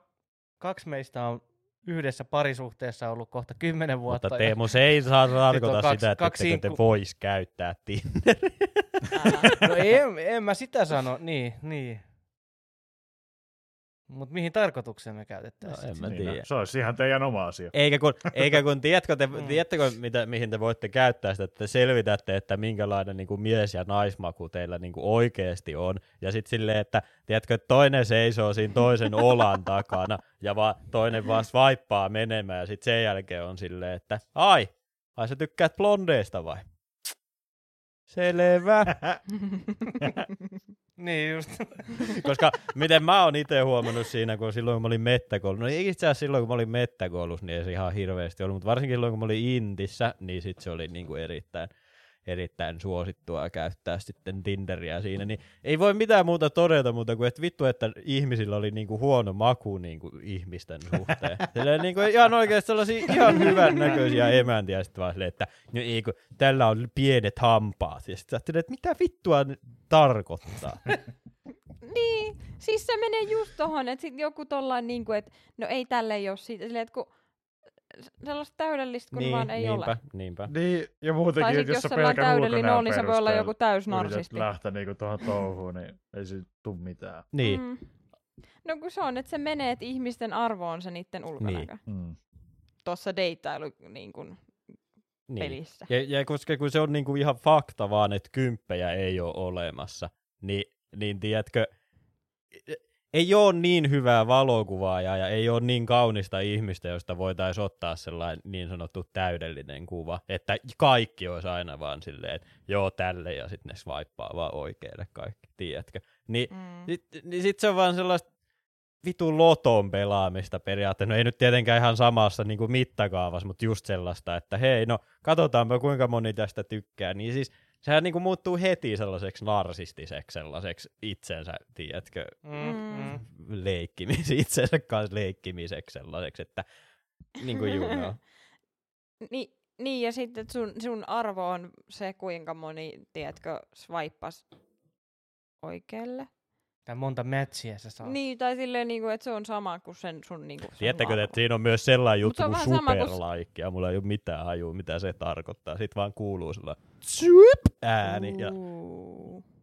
kaksi meistä on yhdessä parisuhteessa ollut kohta kymmenen vuotta. Mutta ja- Teemu, se ei saa tarkoita kaksi- sitä, että kaksi te vois käyttää Tinderiä. No en, en mä sitä sano, niin, niin. Mutta mihin tarkoitukseen me No, käytettäisiin? en mä Niin, tiedä. no, se olisi ihan teidän oma asia. Eikä kun, eikä kun tiedätkö, te, Mm. tiedättekö mitä, mihin te voitte käyttää sitä, että te selvitätte, että minkälainen niin kuin mies- ja naismaku teillä niin kuin oikeasti on. Ja sitten silleen, että tiedätkö, että toinen seisoo siinä toisen olan takana ja vaan toinen vaan swipaa menemään ja sitten sen jälkeen on silleen, että ai, ai sä tykkäät blondeista vai? Selvä. Niin just. Koska miten mä oon itse huomannut siinä, kun silloin kun mä olin mettäkoulussa, no itse asiassa silloin kun mä olin mettäkoulussa, niin ei se ihan hirveästi ollut, mutta varsinkin silloin kun mä olin Intissä, niin sit se oli niinku erittäin, erittäin suosittua käyttää sitten Tinderiä siinä, niin ei voi mitään muuta todeta muuta kuin, että vittu, että ihmisillä oli niinku huono maku niinku ihmisten suhteen. Silleen niinku ihan oikeasti sellaisia ihan hyvän näköisiä emäntiä, sitten vaan silleen, että no ei, kun tällä on pienet hampaat. Ja sitten että mitä vittua tarkoittaa. niin, siis se menee just tohon, että sit joku tollain niinku, että no ei tälle ei oo siitä, silleen, että kun sellaista täydellistä kun vaan ei niinpä, ole. Niinpä. Niin, ja muutenkin, sit jos jos sellainen pelkän täydellinen on, niin se voi olla joku täysnarsisti. yrität lähteä niinku tuohon touhuun, niin ei se tuu mitään. Niin. Mm. No kun se on, että se menee, että ihmisten arvo on se niiden ulkonäkö. Niin. Mm. Tuossa deittailu niin kun, niin. pelissä. Ja, ja koska kun se on niinku ihan fakta vaan, että kymppejä ei ole olemassa, niin, niin tiedätkö, ei ole niin hyvää valokuvaajaa ja ei ole niin kaunista ihmistä, josta voitaisiin ottaa sellainen niin sanottu täydellinen kuva, että kaikki olisi aina vaan silleen, että joo tälle ja sitten ne swipaa vaan oikealle kaikki, tiedätkö. Niin Mm. Sitten niin sit se on vaan sellaista vitun loton pelaamista periaatteessa. No ei nyt tietenkään ihan samassa niin kuin mittakaavassa, mutta just sellaista, että hei, no katsotaanpa kuinka moni tästä tykkää. Niin siis sehän niin kuin muuttuu heti sellaiseksi narsistiseksi, sellaiseksi itsensä, tiedätkö, Mm, Mm. leikkimis, itsensä kanssa leikkimiseksi sellaiseksi, että niin kuin you know. Ni, niin, ja sitten sun, sun arvo on se, kuinka moni, tiedätkö, swippas oikealle. Tai monta matchia sä saat. Niin, tai silleen, niin kuin, että se on sama kuin sen sun niin kuin, Tiedättekö, että siinä on myös sellainen juttu kuin superlaikki, ja mulla ei ole mitään hajua, mitä se tarkoittaa. Sitten vaan kuuluu sellainen tsyp ääni ja.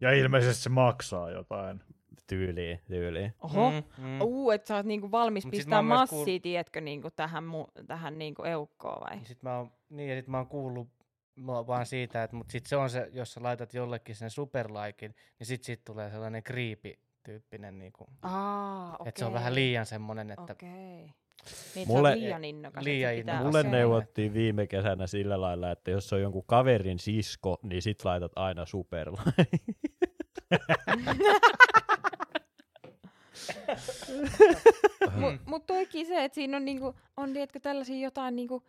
Ja ilmeisesti se maksaa jotain. tyyliin, tyyliin. Oho. Mm, mm. Uu, että sä oot niinku valmis Mut sit pistää massia, kuullut- tiedätkö, niinku tähän, mu- tähän niinku eukkoon vai? Sitten mä oon, niin, ja sit mä oon kuullut mä- vaan siitä, että mut sit se on se, jos sä laitat jollekin sen superlaikin, niin sit siitä tulee sellainen creepy-tyyppinen, niinku, Aa, okei. että se on vähän liian semmonen, että Okei. Niin, Mulle- liian innokas. liian se pitää- innokas. Mulle neuvottiin viime kesänä sillä lailla, että jos on jonkun kaverin sisko, niin sit laitat aina superlain. Mut, mut toikin se, että siinä on, niinku, on tiedätkö, tällaisia jotain niinku,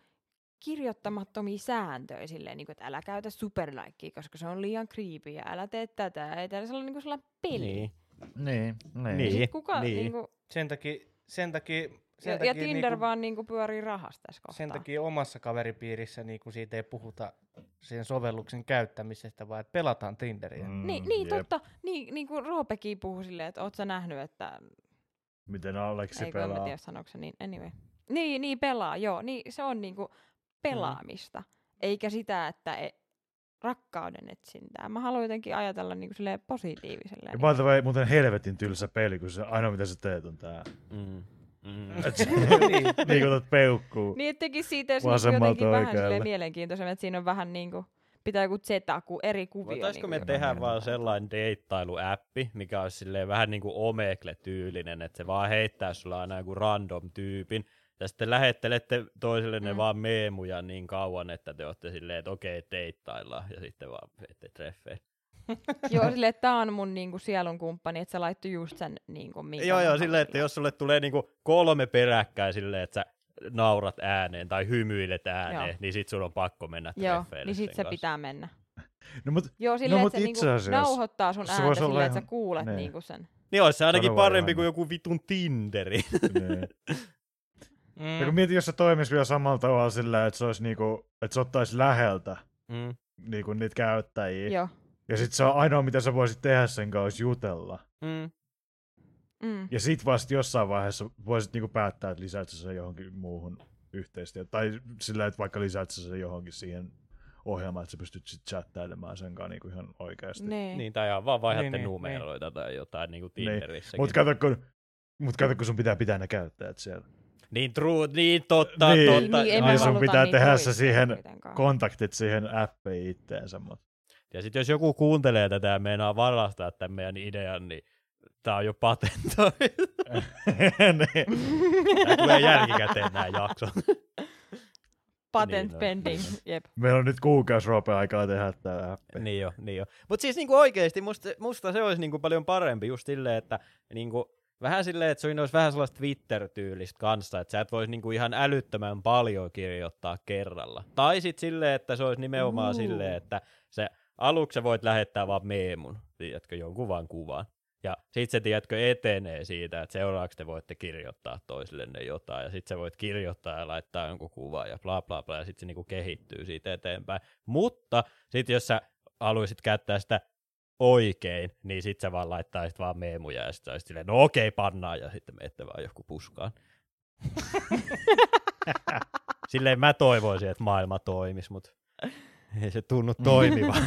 kirjoittamattomia sääntöjä silleen, niinku, että älä käytä superlikea, koska se on liian creepy ja älä tee tätä. Ei tällä sellainen, niinku, sellainen peli. niin. Niin, niin. Niin. Kuka, niin. niinku, sen takia, sen takia, ja, ja Tinder niinku, vaan niinku, pyörii rahasta tässä kohtaa. sen takia omassa kaveripiirissä niinku siitä ei puhuta sen sovelluksen käyttämisestä, vaan että pelataan Tinderiä. Mm. Niin, niin jep. totta. Niin, niin kuin Roopekin puhui silleen, että oot sä nähnyt, että... Miten Aleksi Eikö, mä pelaa. tiedä sanoiko se niin. Anyway. Niin, niin pelaa, joo. Niin, se on niinku pelaamista. Eikä sitä, että e, rakkauden etsintää. Mä haluan jotenkin ajatella niinku positiiviselle. Ja the way, muuten helvetin tylsä peli, kun se ainoa mitä sä teet on tää. Mm. Mm. Et sä niin. liikutat peukkuu. Niin, että tekisi siitä jos niinku jotenkin vähän oikealle. silleen mielenkiintoisemmin, että siinä on vähän niinku, pitää joku zeta, kuin eri kuvio. Voitaisko niinku me tehdä vaan sellainen deittailuäppi, mikä olisi silleen vähän niin kuin Omegle-tyylinen, että se vaan heittää sulla aina joku random tyypin, Ja sitten lähettelette toisillenne Mm. vaan meemuja niin kauan, että te olette silleen, että okei, deittaillaan, ja sitten vaan ette treffeille. Joo, silleen, että tää on mun niinku sielun kumppani, että se laittoi just sen niinku, minkä Joo, joo, silleen, että jos sulle tulee niinku kolme peräkkäin silleen, että sä naurat ääneen tai hymyilet ääneen, Joo. niin sit sun on pakko mennä Joo, niin sit se kanssa. pitää mennä. No, mut, Joo, silleen, mut että se itse niinku asiassa nauhoittaa sun se ääntä silleen, että sä ihan- kuulet niin. niinku sen. Niin olisi se ainakin Todella parempi ihan- kuin joku vitun Tinderi. niin. Ja kun Mm. mietin, jos se toimisi vielä samalla tavalla sillä, että se olisi niinku, että se ottaisi läheltä mm. niinku niitä käyttäjiä. Joo. Ja sit se on ainoa, mitä sä voisit tehdä sen kanssa, olisi jutella. Mm. Mm. Ja sit vasta jossain vaiheessa voisit niinku päättää, että lisäät sä sen johonkin muuhun yhteistyöhön. Tai sillä, että vaikka lisäät sä sen johonkin siihen ohjelmaan, että sä pystyt sit chattailemaan sen kanssa niinku ihan oikeasti. Niin. Niin, tai ihan vaan vaihdatte Niin, niin, numeroita tai jotain niin kuin Tinderissäkin. Mut kato, kun, mut kato, kun sun pitää pitää ne käyttäjät siellä. Niin true, niin totta, Niin. totta. Niin, Niin sun pitää tehdä se siihen. Kontaktit siihen appiin itteensä. Mut. Ja sitten jos joku kuuntelee tätä ja meinaa varastaa tämän meidän idean, niin tää on jo patentoitu. Tää tulee jälkikäteen nämä jaksot. Patent Niin on. pending. Jep. Meillä on nyt kuukausi aikaa tehdä tää appi. niin jo, niin jo. Mutta siis niinku oikeesti musta, musta se olisi niinku paljon parempi just silleen, että niinku, vähän silleen, että siinä olisi vähän sellaista Twitter-tyylistä kanssa, että sä et voisi niinku ihan älyttömän paljon kirjoittaa kerralla. Tai sitten silleen, että se olisi nimenomaan Uu. silleen, että se aluksi sä voit lähettää vaan meemun, tiedätkö, jonkun vaan kuvan. Ja sit se, tiedätkö, etenee siitä, että seuraavaksi te voitte kirjoittaa toisillenne jotain, ja sit sä voit kirjoittaa ja laittaa jonkun kuvan ja bla bla bla, ja sit se niinku kehittyy siitä eteenpäin. Mutta sit jos sä haluaisit käyttää sitä oikein, niin sit sä vaan laittaisit vaan meemuja, ja sit sä silleen, no okei, pannaan, ja sitten menette vaan joku puskaan. Silleen mä toivoisin, että maailma toimisi, mutta ei se tunnu toimivan.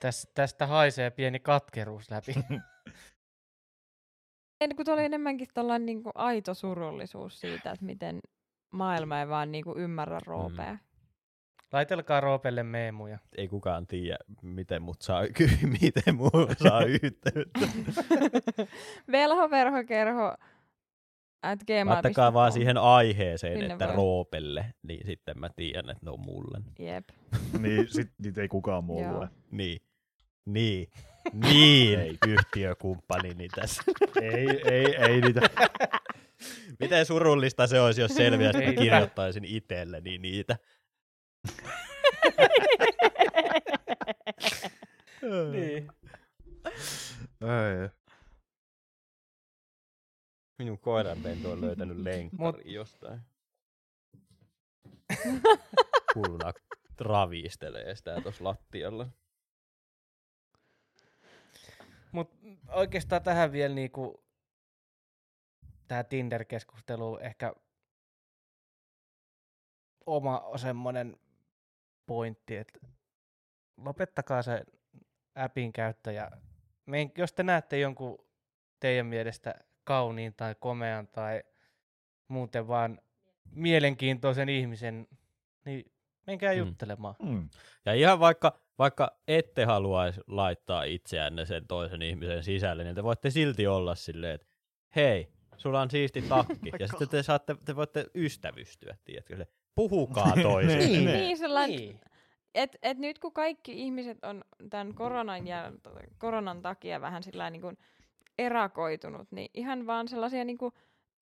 Täs, tästä haisee pieni katkeruus läpi. En, kun oli enemmänkin tällainen niin kuin aito surullisuus siitä, että miten maailma ei vaan niin kuin ymmärrä roopea. Laitelkaa Roopelle meemuja. ei kukaan tiedä, miten mut saa, miten muu saa yhteyttä. Velho, verho, kerho, at Laittakaa vaan siihen aiheeseen, Sinne että voi. roopelle, niin sitten mä tiedän, että ne on mulle. Jep. niin sit niitä ei kukaan muu lue. Niin. Niin. Niin, yhtiökumppanini tässä. ei, ei, ei niitä. Miten surullista se olisi, jos selviäisi, että mä kirjoittaisin itselleni niitä. Niin. Ei. Minun koiranpentu on löytänyt lenkkarin jostain. Hulluna ravistelee sitä tuossa lattialla. Mut oikeastaan tähän vielä niinku tää Tinder-keskustelu ehkä oma semmonen pointti, että lopettakaa se appin käyttäjä. Men, jos te näette jonkun teidän mielestä kauniin tai komean tai muuten vaan mielenkiintoisen ihmisen, niin menkää Mm. juttelemaan. Mm. Ja ihan vaikka, vaikka ette haluaisi laittaa itseänne sen toisen ihmisen sisälle, niin te voitte silti olla silleen, että hei, sulla on siisti takki. ja sitten te, saatte, te voitte ystävystyä, tiedätkö se. Puhukaa toisille. Niin. Niin, sellainen, Niin. et, et nyt kun kaikki ihmiset on tämän koronan, ja, koronan takia vähän sillä niin kuin erakoitunut, niin ihan vaan sellaisia niin kuin,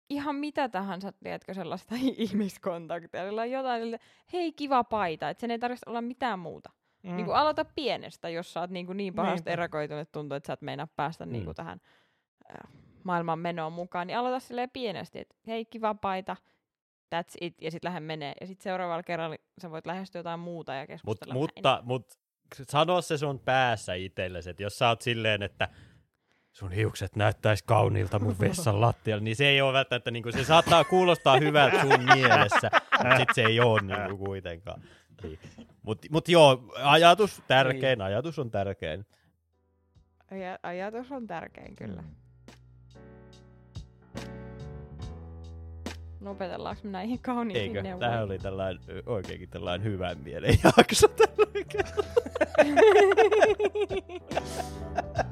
ihan mitä tahansa, tiedätkö, sellaista ihmiskontakteja. Sillä on jotain, sille, hei kiva paita, että sen ei tarvitse olla mitään muuta. Mm. Niin kuin aloita pienestä, jos sä oot niin, kuin niin pahasti Niinpä. erakoitunut, että tuntuu, että sä et meinaa päästä Mm. niin kuin tähän äh, maailman menoon mukaan, niin aloita silleen pienesti, että hei kiva paita, that's it, ja sitten lähde menee. Ja sitten seuraavalla kerralla sä voit lähestyä jotain muuta ja Mut, keskustella. mutta, mutta sano se sun päässä itsellesi, että jos sä oot silleen, että sun hiukset näyttäisi kauniilta mun vessan lattialla, niin se ei ole välttämättä, niin kuin, se saattaa kuulostaa hyvältä sun mielessä, mutta sit se ei ole niin kuin, kuitenkaan. Niin. Mutta mut joo, ajatus tärkein, ajatus on tärkein. Aj- ajatus on tärkein kyllä. Lopetellaanko me näihin kauniisiin Eikö? neuvoihin? Tämähän oli tällainen, oikeinkin tällainen hyvän mielen jakso tällä kertaa.